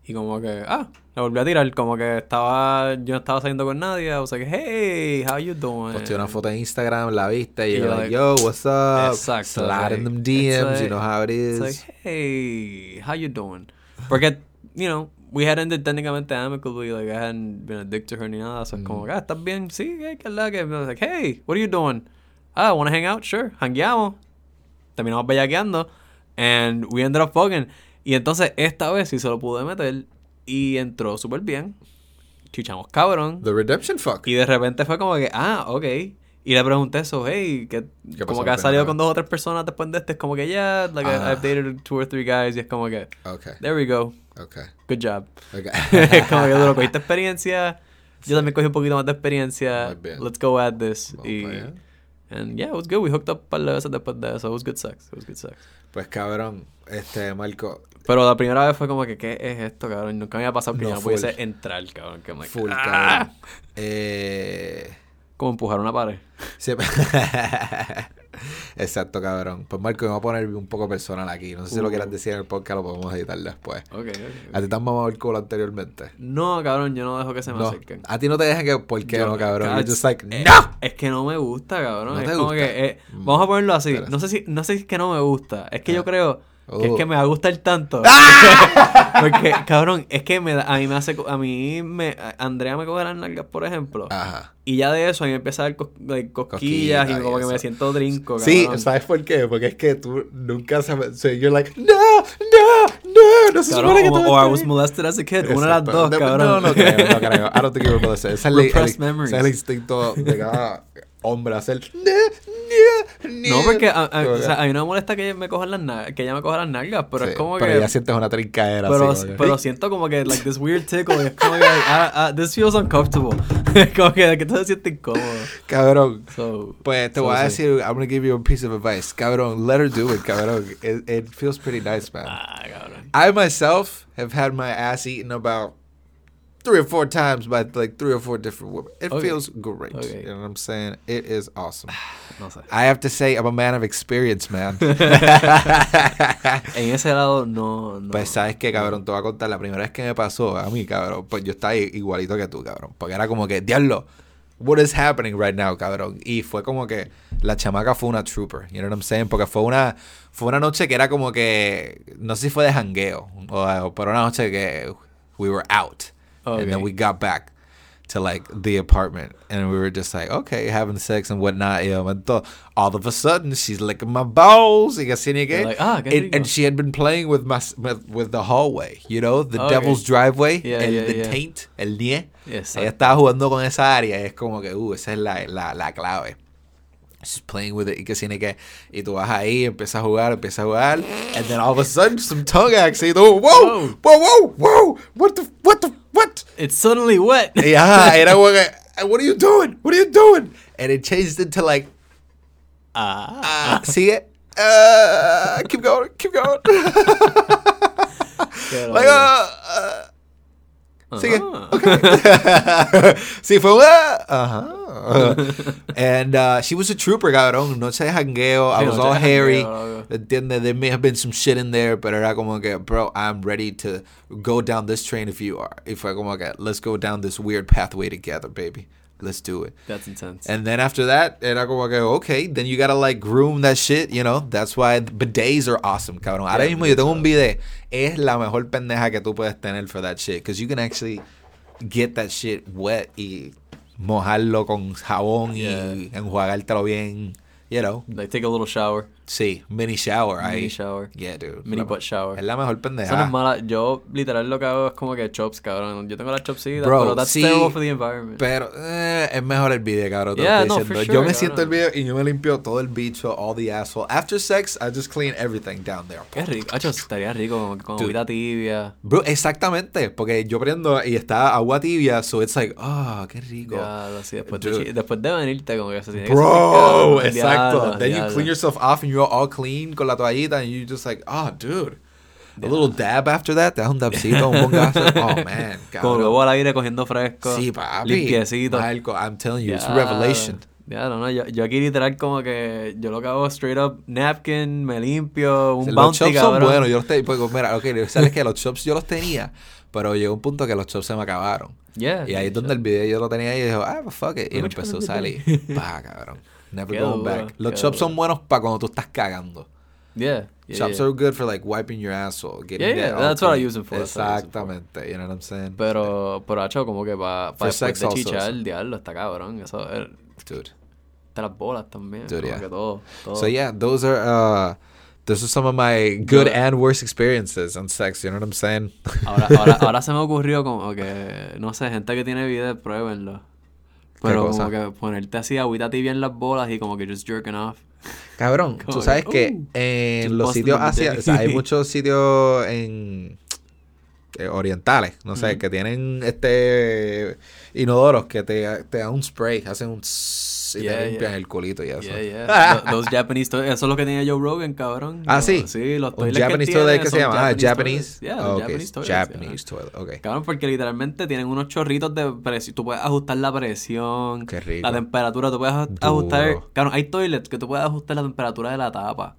Speaker 1: y como que, ah, la volví a tirar. Como que estaba, yo no estaba saliendo con nadie. I was like, hey, how you doing?
Speaker 2: Posté una foto en Instagram, la viste, y
Speaker 1: yo
Speaker 2: like, yo, what's up?
Speaker 1: Exacto,
Speaker 2: Slide in them DMs, you know how it is.
Speaker 1: It's like, hey, how you doing? Porque, you know, we had ended técnicamente amicably, like, I hadn't been a dick to her ni nada. So, como, ah, ¿estás bien? Sí, ¿qué la que? I was like, hey, what are you doing? Ah, wanna hang out? Sure, hangueamos. Terminamos bellaqueando. And we ended up fucking. Y entonces, esta vez sí se lo pude meter. Y entró súper bien. Chichamos cabrón.
Speaker 2: The redemption fuck.
Speaker 1: Y de repente fue como que, ah, ok. Y le pregunté eso, hey, que
Speaker 2: ¿Qué pasó
Speaker 1: como que has
Speaker 2: primera
Speaker 1: salido con dos o tres personas después de este, es como que ya, like I-
Speaker 2: Ah.
Speaker 1: I've dated two or three guys y es como que,
Speaker 2: Okay,
Speaker 1: there we go,
Speaker 2: okay,
Speaker 1: good job.
Speaker 2: okay.
Speaker 1: es como que tú lo cogiste experiencia, yo también cogí un poquito más de experiencia, let's go at this.
Speaker 2: Vamos
Speaker 1: y. and yeah, it was good, we hooked up un par de veces después de eso, it was good sex, it was good sex.
Speaker 2: Pues cabrón, este, Marco,
Speaker 1: Pero la primera vez fue como que, ¿qué es esto, cabrón? Nunca me había pasado que
Speaker 2: No,
Speaker 1: yo no
Speaker 2: full.
Speaker 1: pudiese entrar, cabrón. Que
Speaker 2: full,
Speaker 1: ah,
Speaker 2: cabrón. Eh...
Speaker 1: Como empujar una pared.
Speaker 2: Sí. Exacto, cabrón. Pues Marco, me voy a poner un poco personal aquí. No sé si lo
Speaker 1: Uh.
Speaker 2: quieras decir en el podcast, lo podemos editar después.
Speaker 1: Ok, ok.
Speaker 2: ¿A ti te han mamado el culo anteriormente?
Speaker 1: No, cabrón, yo no dejo que se me
Speaker 2: No.
Speaker 1: acerquen.
Speaker 2: A ti no te dejan que... ¿Por qué
Speaker 1: Yo-
Speaker 2: no, cabrón? You're just like,
Speaker 1: eh,
Speaker 2: ¡No!
Speaker 1: Es que no me gusta, cabrón.
Speaker 2: ¿No
Speaker 1: es
Speaker 2: te
Speaker 1: como
Speaker 2: gusta?
Speaker 1: que. eh,
Speaker 2: Mm.
Speaker 1: vamos a ponerlo así. No sé si, no sé si es que no me gusta. Es que yo
Speaker 2: Ah.
Speaker 1: creo que es
Speaker 2: Oh.
Speaker 1: que me va a gustar tanto. Porque, cabrón, es que me da- a mí me hace. A mí me. a- Andrea me coge las nalgas, por ejemplo.
Speaker 2: Ajá.
Speaker 1: Y ya de eso a mí me empieza a dar cos- like, cosquillas,
Speaker 2: Cosquillas
Speaker 1: y como que me siento drinco,
Speaker 2: Sí. ¿sabes por qué? Porque es que tú nunca sabes... So you're like, ¡No! ¡No! ¡No! No se
Speaker 1: Cabrón,
Speaker 2: supone que tú
Speaker 1: o I was
Speaker 2: ahí".
Speaker 1: molested as a kid. Una de las dos,
Speaker 2: No,
Speaker 1: cabrón.
Speaker 2: No, no creo, no creo. I don't think you were molested. Ese es el, el instinto de cada hombre hacer... "No, no, no".
Speaker 1: No, porque a, a-
Speaker 2: Como
Speaker 1: o
Speaker 2: que-
Speaker 1: sea, a mí no me molesta que me cojan las nalgas, que ella me coja las nalgas, pero
Speaker 2: Sí,
Speaker 1: es como
Speaker 2: pero
Speaker 1: que
Speaker 2: ya sientes una trincaera
Speaker 1: pero,
Speaker 2: así. como que-
Speaker 1: pero siento como que like this weird tickle es como que ah, ah, this feels uncomfortable. como que que todo se siente incómodo.
Speaker 2: Cabrón.
Speaker 1: So,
Speaker 2: Pues te
Speaker 1: so,
Speaker 2: voy a
Speaker 1: sí.
Speaker 2: decir, I'm gonna give you a piece of advice. Cabrón, let her do it, cabrón. It, it feels pretty nice, man.
Speaker 1: Ah, cabrón.
Speaker 2: I myself have had my ass eaten about three or four times by like three or four different women. It
Speaker 1: Okay.
Speaker 2: feels great.
Speaker 1: Okay.
Speaker 2: You know what I'm saying? It is awesome.
Speaker 1: No sé.
Speaker 2: I have to say, I'm a man of experience, man.
Speaker 1: En ese lado no no.
Speaker 2: Pues sabes que, cabrón, te voy a contar la primera vez que me pasó a mí, cabrón. Pues yo estaba igualito que tú, cabrón. Porque era como que, diablo, what is happening right now, cabrón? Y fue como que la chamaca fue una trooper, you know what I'm saying? Porque fue una, fue una noche que era como que, no sé si fue de jangueo, o, pero una noche que we were out. And then we got back to like the apartment and we were just like okay having sex and whatnot. Momento all of a sudden she's licking my balls. Y así ni
Speaker 1: You're like, ah, qué
Speaker 2: and, and she had been playing with my with, with the hallway you know the
Speaker 1: Okay.
Speaker 2: devil's driveway
Speaker 1: Yeah,
Speaker 2: el
Speaker 1: yeah,
Speaker 2: the
Speaker 1: yeah.
Speaker 2: taint el nie ella estaba jugando con esa área. Es como que uh esa es la, la, la clave. She's playing with it. Y que tiene que y tú vas ahí empiezas a jugar empiezas a jugar. And then all of a sudden some tongue action y tú, whoa. whoa whoa whoa. What the what the
Speaker 1: It's suddenly wet.
Speaker 2: y ajá, era como que, what are you doing? What are you doing? And it changed into like,
Speaker 1: ah.
Speaker 2: uh, sigue, uh, keep going, keep going. Like, uh, uh, sigue,
Speaker 1: Ajá.
Speaker 2: okay. sí, fue uh, ajá. and uh, she was a trooper, cabrón. Noche de jangueo. I was all hairy. Entiende, there may have been some shit in there, pero era como que, bro, I'm ready to go down this train if you are. Y fue como que, let's go down this weird pathway together, baby. Let's do it.
Speaker 1: That's intense.
Speaker 2: And then after that, era como que, okay, then you gotta like groom that shit, you know? That's why bidets are awesome, cabrón. Ahora
Speaker 1: Yeah,
Speaker 2: mismo yo tengo un bidet. Es la mejor pendeja que tú puedes tener for that shit. Because you can actually get that shit wet y mojarlo con jabón
Speaker 1: Yeah.
Speaker 2: y enjuagártelo bien, you know?
Speaker 1: like take a little shower.
Speaker 2: Sí, mini shower ahí.
Speaker 1: Mini shower.
Speaker 2: Yeah, dude.
Speaker 1: Mini
Speaker 2: La-
Speaker 1: butt shower.
Speaker 2: Es la mejor
Speaker 1: Eso no
Speaker 2: pendeja.
Speaker 1: es mala. Yo, literal, lo que hago es como que chops, cabrón. Yo tengo las chopsitas,
Speaker 2: Bro,
Speaker 1: pero that's
Speaker 2: sí.
Speaker 1: terrible for the environment.
Speaker 2: Pero eh, es mejor el video, cabrón.
Speaker 1: Yeah, no,
Speaker 2: diciendo.
Speaker 1: for
Speaker 2: yo
Speaker 1: sure,
Speaker 2: me siento el
Speaker 1: cabrón.
Speaker 2: video y yo me limpio todo el bicho, all the asshole. After sex, I just clean everything down there.
Speaker 1: Qué rico. Hacho, estaría rico con, agüita tibia.
Speaker 2: Bro, exactamente. Porque yo prendo y está agua tibia, so it's like, ah, qué rico.
Speaker 1: Ya, así, después, de, después de venirte, como que se tiene que
Speaker 2: Bro,
Speaker 1: cabrón.
Speaker 2: exacto.
Speaker 1: Diablo,
Speaker 2: Then you
Speaker 1: diablo.
Speaker 2: clean yourself off and you're all clean con la toallita and you just like, oh, dude. A little dab after that, te das un dabcito, un bongazo. Oh, man,
Speaker 1: Con
Speaker 2: cabrón.
Speaker 1: luego al aire cogiendo fresco.
Speaker 2: Sí, papi.
Speaker 1: Limpiecito.
Speaker 2: Algo, I'm telling you, it's
Speaker 1: Ya,
Speaker 2: revelation.
Speaker 1: Ya, no, no, yo, yo aquí literal como que yo lo que hago straight up napkin, me limpio, un
Speaker 2: los
Speaker 1: bounty,
Speaker 2: chops son
Speaker 1: cabrón.
Speaker 2: buenos. Yo los tenía, pues, mira, ok, sabes que los chops yo los tenía, pero llegó un punto que los chops se me acabaron.
Speaker 1: Yeah,
Speaker 2: Y ahí es donde el video yo lo tenía y dijo, ah, pues fuck it. Y empezó a salir. Pa, cabrón. Never going back. Los chops son buenos para cuando tú estás cagando.
Speaker 1: Yeah, yeah,
Speaker 2: Chops
Speaker 1: yeah.
Speaker 2: are good for like wiping your asshole. Getting
Speaker 1: Yeah, yeah,
Speaker 2: that
Speaker 1: that's what I use them for, them for.
Speaker 2: Exactamente. You know what I'm saying?
Speaker 1: Pero, pero hacho, como que para pa después de chichar, el diablo, está cabrón. Eso, eh,
Speaker 2: Dude.
Speaker 1: de las bolas también.
Speaker 2: Dude, yeah.
Speaker 1: todo, todo.
Speaker 2: So yeah, those are uh those are some of my good and worst experiences on sex, you know what I'm saying?
Speaker 1: Ahora, ahora, ahora se me ocurrió como que, no sé, gente que tiene video, pruébenlo. Pero como que ponerte así agüita tibia en las bolas y como que just jerking off.
Speaker 2: Cabrón,
Speaker 1: Como
Speaker 2: tú sabes que
Speaker 1: uh,
Speaker 2: en
Speaker 1: just
Speaker 2: los
Speaker 1: busting
Speaker 2: sitios o sea, hay muchos sitios en eh, orientales, no sé, que tienen este inodoros que te, te dan un spray, hacen un tss y
Speaker 1: Yeah,
Speaker 2: te limpian
Speaker 1: yeah.
Speaker 2: el culito y eso.
Speaker 1: Yeah. Tho- Those Japanese toilets. Eso es lo que tenía Joe Rogan, cabrón.
Speaker 2: Ah,
Speaker 1: Los-
Speaker 2: sí.
Speaker 1: Sí, los toilets
Speaker 2: Japanese toilet que se llama, ah, Japanese.
Speaker 1: toilets. Yeah,
Speaker 2: Ah,
Speaker 1: los
Speaker 2: ok,
Speaker 1: Japanese toilets.
Speaker 2: Japanese toilet, ok.
Speaker 1: Cabrón, porque literalmente tienen unos chorritos de presión. Tú puedes ajustar la presión,
Speaker 2: Qué rico.
Speaker 1: la temperatura. Tú puedes aj-
Speaker 2: Duro.
Speaker 1: ajustar. Cabrón, hay toilets que tú puedes ajustar la temperatura de la tapa.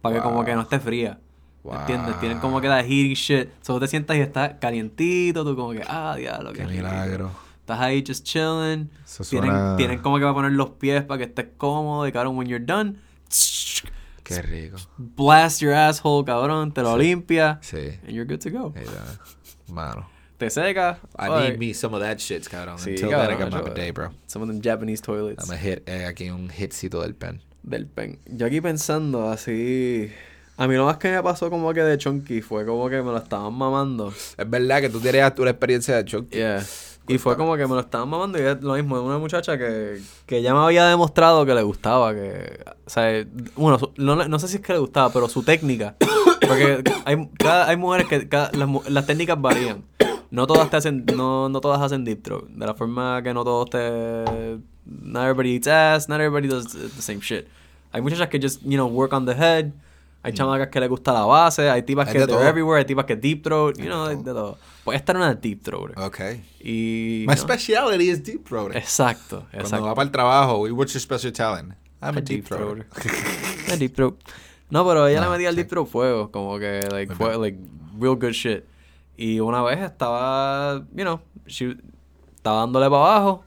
Speaker 1: Para que como
Speaker 2: Wow.
Speaker 1: que no esté fría.
Speaker 2: Wow.
Speaker 1: ¿Entiendes? Tienen como que la heating shit. So tú te sientas y está calientito. Tú como que, ah, diablo,
Speaker 2: Qué
Speaker 1: rico.
Speaker 2: milagro.
Speaker 1: Estás ahí just chilling. Tienen,
Speaker 2: suena-
Speaker 1: tienen como que va a poner los pies para que estés cómodo. Y cabrón, when you're done,
Speaker 2: Qué rico.
Speaker 1: blast your asshole, cabrón. Te lo limpia.
Speaker 2: Sí.
Speaker 1: And you're good to go.
Speaker 2: Está. Mano.
Speaker 1: Te seca.
Speaker 2: I
Speaker 1: fuck.
Speaker 2: need me some of that shit, cabrón.
Speaker 1: Sí,
Speaker 2: Until then, I
Speaker 1: cabrón,
Speaker 2: got my day, bro.
Speaker 1: Some of them Japanese toilets.
Speaker 2: Dame hit, eh, aquí un hitcito del pen.
Speaker 1: Del pen. Yo aquí pensando así. A mí lo más que me pasó como que de chunky fue como que me lo estaban mamando.
Speaker 2: Es verdad que tú tienes una experiencia de shock.
Speaker 1: Yeah. Y fue como que me lo estaban mamando y es lo mismo, es una muchacha que, que ya me había demostrado que le gustaba, que, o sea, bueno, no, no sé si es que le gustaba, pero su técnica, porque hay, cada- hay mujeres que cada- las, las técnicas varían. No todas te hacen, no, no todas hacen deep throat, de la forma que no todos te, not everybody eats ass, not everybody does the same shit. Hay muchachas que just, you know, work on the head, hay chamacas que le gusta la base, hay tipas
Speaker 2: Hay
Speaker 1: que
Speaker 2: de
Speaker 1: they're everywhere, hay tipas que deep throat, you
Speaker 2: de
Speaker 1: know,
Speaker 2: todo.
Speaker 1: de todo. Pues esta era una deep throat.
Speaker 2: Okay.
Speaker 1: Y.
Speaker 2: My
Speaker 1: no.
Speaker 2: speciality is deep throating.
Speaker 1: Exacto,
Speaker 2: Cuando
Speaker 1: exacto.
Speaker 2: va para el trabajo, what's your special talent? I'm a deep throater.
Speaker 1: A deep throat. No, pero ella
Speaker 2: No,
Speaker 1: le metía al
Speaker 2: sí.
Speaker 1: deep throat fuego, como que, like, fue, like, real good shit. Y una vez estaba, you know, she- estaba dándole para abajo.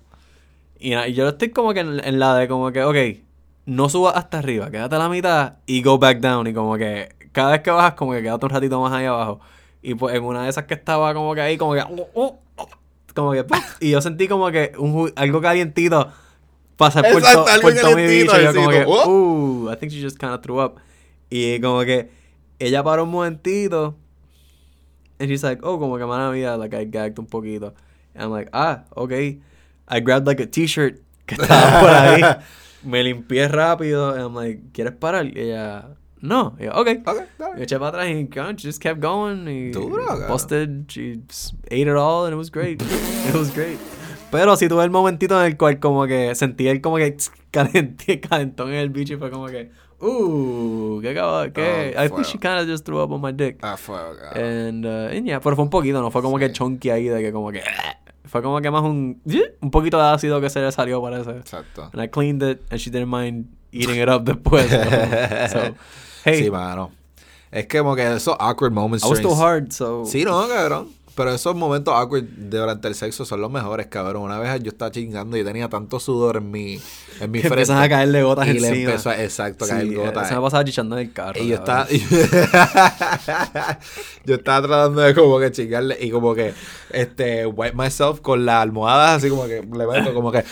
Speaker 1: Y, y yo estoy como que en, en la de, como que, ok, no subas hasta arriba, quédate a la mitad y go back down. Y como que, cada vez que bajas, como que quédate un ratito más ahí abajo. Y pues en una de esas que estaba como que ahí, como que, oh, oh, oh, como que, y yo sentí como que un, algo calientito pasar por, to- por todo mi bicho. Y yo como que, uh, I think she just kind of threw up. Y como que ella paró un momentito. And she's like, oh, como que mala mía, like I gagged un poquito. And I'm like, ah, okay. I grabbed like a t-shirt que estaba por ahí. Me limpié rápido. And I'm like, ¿quieres parar? Y ella, no. Y yo, okay.
Speaker 2: Okay, dale.
Speaker 1: Me eché para atrás y she just kept going. Y
Speaker 2: Duro,
Speaker 1: busted. She ate it all and it was great. it was great. Pero sí tuve el momentito en el cual como que sentí el como que calenté, calentón en el bicho y fue como que, uh, qué cabrón, qué.
Speaker 2: Oh,
Speaker 1: I think she kind of just threw up on my dick.
Speaker 2: Ah, fuego, cabrón.
Speaker 1: And, uh, and yeah, pero fue un poquito, no fue como que
Speaker 2: Sí.
Speaker 1: chunky ahí de que como que, fue como que más un, un poquito de ácido que se le salió parece.
Speaker 2: Exacto.
Speaker 1: And I cleaned it and she didn't mind eating it up después. so, so, hey,
Speaker 2: Sí, mano. Es que como que esos awkward moments.
Speaker 1: I was still hard, so.
Speaker 2: Sí, no, cabrón. Pero esos momentos awkward durante el sexo son los mejores, cabrón. Una vez yo estaba chingando y tenía tanto sudor en mi, en mi frente.
Speaker 1: empiezan a caerle gotas
Speaker 2: y le
Speaker 1: encima.
Speaker 2: empezó a, exacto, a
Speaker 1: Sí,
Speaker 2: caer
Speaker 1: eh,
Speaker 2: gotas.
Speaker 1: Eso me pasaba chichando en el carro.
Speaker 2: Y yo estaba, yo estaba tratando de como que chingarle y como que, este, wipe myself con las almohadas, así como que le meto como que,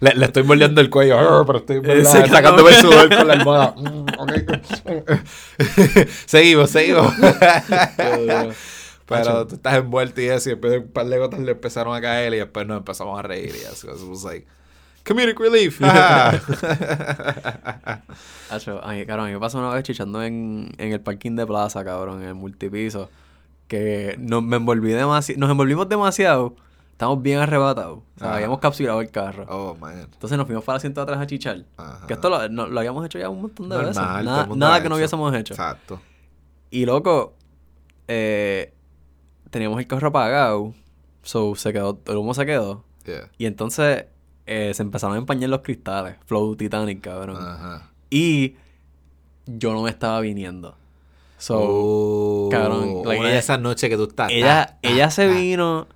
Speaker 2: le, le estoy mordiendo el cuello, pero estoy sacándome el sudor con la almohada. Seguimos, seguimos. Pero tú estás envuelto y eso, y después un par de gotas le empezaron a caer y después nos empezamos a reír y eso. It was like, comedic relief.
Speaker 1: Acho, ay, cabrón, a mí me pasó una vez chichando en, en el parking de plaza, cabrón, en el multipiso, que nos, me envolví demasiado, nos envolvimos demasiado, estamos bien arrebatados, o sea, habíamos capsulado el carro.
Speaker 2: oh, man.
Speaker 1: Entonces nos fuimos para el asiento de atrás a chichar.
Speaker 2: Ajá.
Speaker 1: Que esto lo, no- lo habíamos hecho ya un montón de veces.
Speaker 2: Normal, todo
Speaker 1: Nada, nada que no
Speaker 2: hecho.
Speaker 1: hubiésemos hecho.
Speaker 2: Exacto.
Speaker 1: Y loco, eh, teníamos el carro apagado. So se quedó, el humo se quedó.
Speaker 2: Yeah.
Speaker 1: Y entonces eh, se empezaron a empañar los cristales. Flow Titanic, cabrón.
Speaker 2: Ajá.
Speaker 1: Y yo no me estaba viniendo. So,
Speaker 2: Oh,
Speaker 1: cabrón, like,
Speaker 2: una de
Speaker 1: ella-
Speaker 2: esas noches que tú estás.
Speaker 1: ella,
Speaker 2: ah,
Speaker 1: ella
Speaker 2: ah,
Speaker 1: se
Speaker 2: ah.
Speaker 1: vino.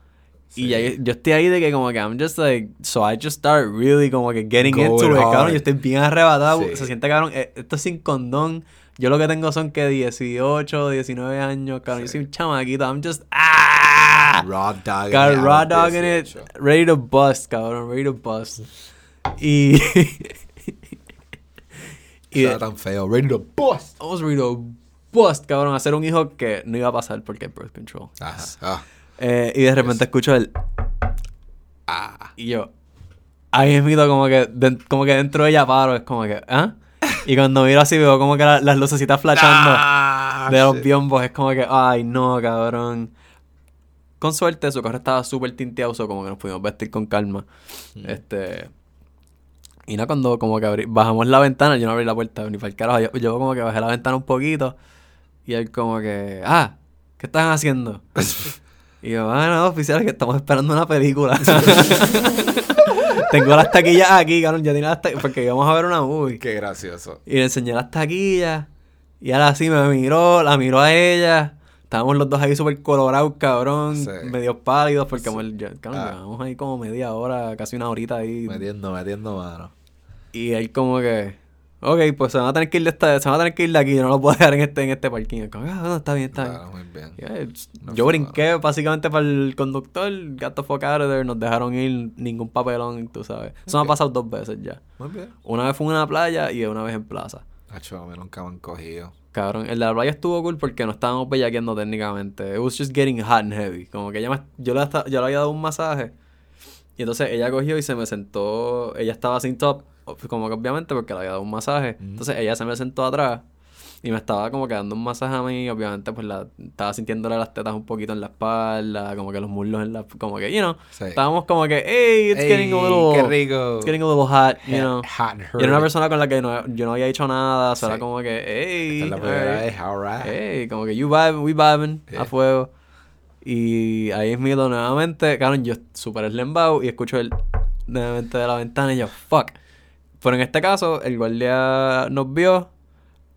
Speaker 1: Y
Speaker 2: Sí.
Speaker 1: ya yo, estoy ahí de que como que I'm just like, so I just start really como que getting into it,
Speaker 2: hard.
Speaker 1: cabrón. Yo estoy bien arrebatado.
Speaker 2: Sí.
Speaker 1: Se siente cabrón. eh, Esto es sin condón. Yo lo que tengo son que 18, 19 años, cabrón. Yo soy un chamaquito. I'm just, ah.
Speaker 2: Raw dog.
Speaker 1: Got
Speaker 2: in it,
Speaker 1: raw dog in it.
Speaker 2: 18.
Speaker 1: Ready to bust, cabrón. Ready to bust. Y. y
Speaker 2: Estaba tan feo. Ready to bust.
Speaker 1: I was ready to bust, cabrón. Hacer un hijo que no iba a pasar porque es birth control.
Speaker 2: Ajá. Ah.
Speaker 1: Eh, y de repente escucho el.
Speaker 2: Ah.
Speaker 1: Y yo, ahí es mito como que, como que dentro de ella paro, es como que, ¿ah? Y cuando miro así veo como que la- las lucecitas flashando
Speaker 2: Ah,
Speaker 1: de los
Speaker 2: shit.
Speaker 1: biombos, es como que, ay, no, cabrón. Con suerte, su carro estaba súper tinteado, como que nos pudimos vestir con calma.
Speaker 2: Mm.
Speaker 1: Este. Y nada, cuando como que abrí- bajamos la ventana, yo no abrí la puerta ni para el carajo. Yo, yo como que bajé la ventana un poquito. Y él como que, ah, ¿qué están haciendo? y yo, ah, no, oficial, que estamos esperando una película. Tengo las taquillas aquí, cabrón. Ya tenía las taquillas, porque íbamos a ver una movie.
Speaker 2: Qué gracioso.
Speaker 1: Y le enseñé las taquillas. Y ahora sí me miró, la miró a ella. Estábamos los dos ahí súper colorados, cabrón.
Speaker 2: Sí.
Speaker 1: Medio pálidos, porque amor, ya- cabrón,
Speaker 2: Ah.
Speaker 1: llevamos ahí como media hora, casi una horita ahí.
Speaker 2: Metiendo, metiendo mano.
Speaker 1: Y él como que, ok, pues se van a tener que ir de esta, se van a tener que ir de aquí, yo no lo puedo dejar en este, en este parking. Como, ah, no, está bien, está bien.
Speaker 2: Claro, muy bien.
Speaker 1: Y,
Speaker 2: No
Speaker 1: yo brinqué básicamente para el conductor, of there, nos dejaron ir, ningún papelón, tú sabes. Eso me
Speaker 2: Ok.
Speaker 1: ha pasado dos veces ya.
Speaker 2: Muy bien.
Speaker 1: Una vez fue en una playa y una vez en plaza.
Speaker 2: Hacho, mí nunca me han cogido.
Speaker 1: Cabrón, el de la playa estuvo cool porque no estábamos bellaqueando técnicamente. It was just getting hot and heavy. Como que ella me- yo, le, yo le había dado un masaje. Y entonces ella cogió y se me sentó. Ella estaba sin top, como que obviamente porque le había dado un masaje. Entonces ella se me sentó atrás y me estaba como que dando un masaje a mí. Obviamente, pues la, estaba sintiéndole las tetas un poquito en la espalda, como que los muslos en la. Como que, you know.
Speaker 2: Sí.
Speaker 1: Estábamos como que, hey, it's
Speaker 2: Ey,
Speaker 1: getting a little.
Speaker 2: qué rico.
Speaker 1: It's getting a little hot, you know.
Speaker 2: Hot and
Speaker 1: Y era una persona con la que no- yo no había hecho nada, o sea,
Speaker 2: Sí.
Speaker 1: era como que, hey,
Speaker 2: Esta es la
Speaker 1: alright.
Speaker 2: vez, alright.
Speaker 1: hey, como que you vibing, we vibing,
Speaker 2: Yeah.
Speaker 1: a fuego. Y ahí es miedo nuevamente, cabrón, yo super eslembao y escucho el nuevamente de la ventana y yo, fuck. Pero en este caso, el guardia nos vio,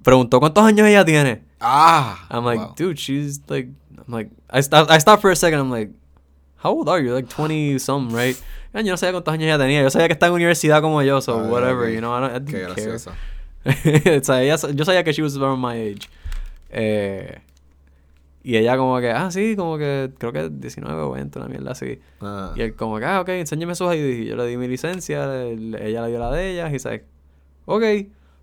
Speaker 1: preguntó cuántos años ella tiene.
Speaker 2: Ah.
Speaker 1: I'm like,
Speaker 2: wow.
Speaker 1: dude, she's like, I'm like, I, I stopped for a second, I'm like, how old are you? Like 20 some, right? Yo no sabía cuántos años ella tenía. Yo sabía que está en universidad como yo, so
Speaker 2: Ah,
Speaker 1: whatever,
Speaker 2: ok.
Speaker 1: you know, I, don't, I
Speaker 2: Qué
Speaker 1: didn't care.
Speaker 2: gracioso.
Speaker 1: o sea, ella, yo sabía que she was around my age. Eh, y ella como que, ah, sí, como que creo que 19 o 20, una mierda así.
Speaker 2: Ah.
Speaker 1: Y él como que, ah, ok, enséñame sus ID. Y yo le di mi licencia, ella le dio la de ella y dice, ok,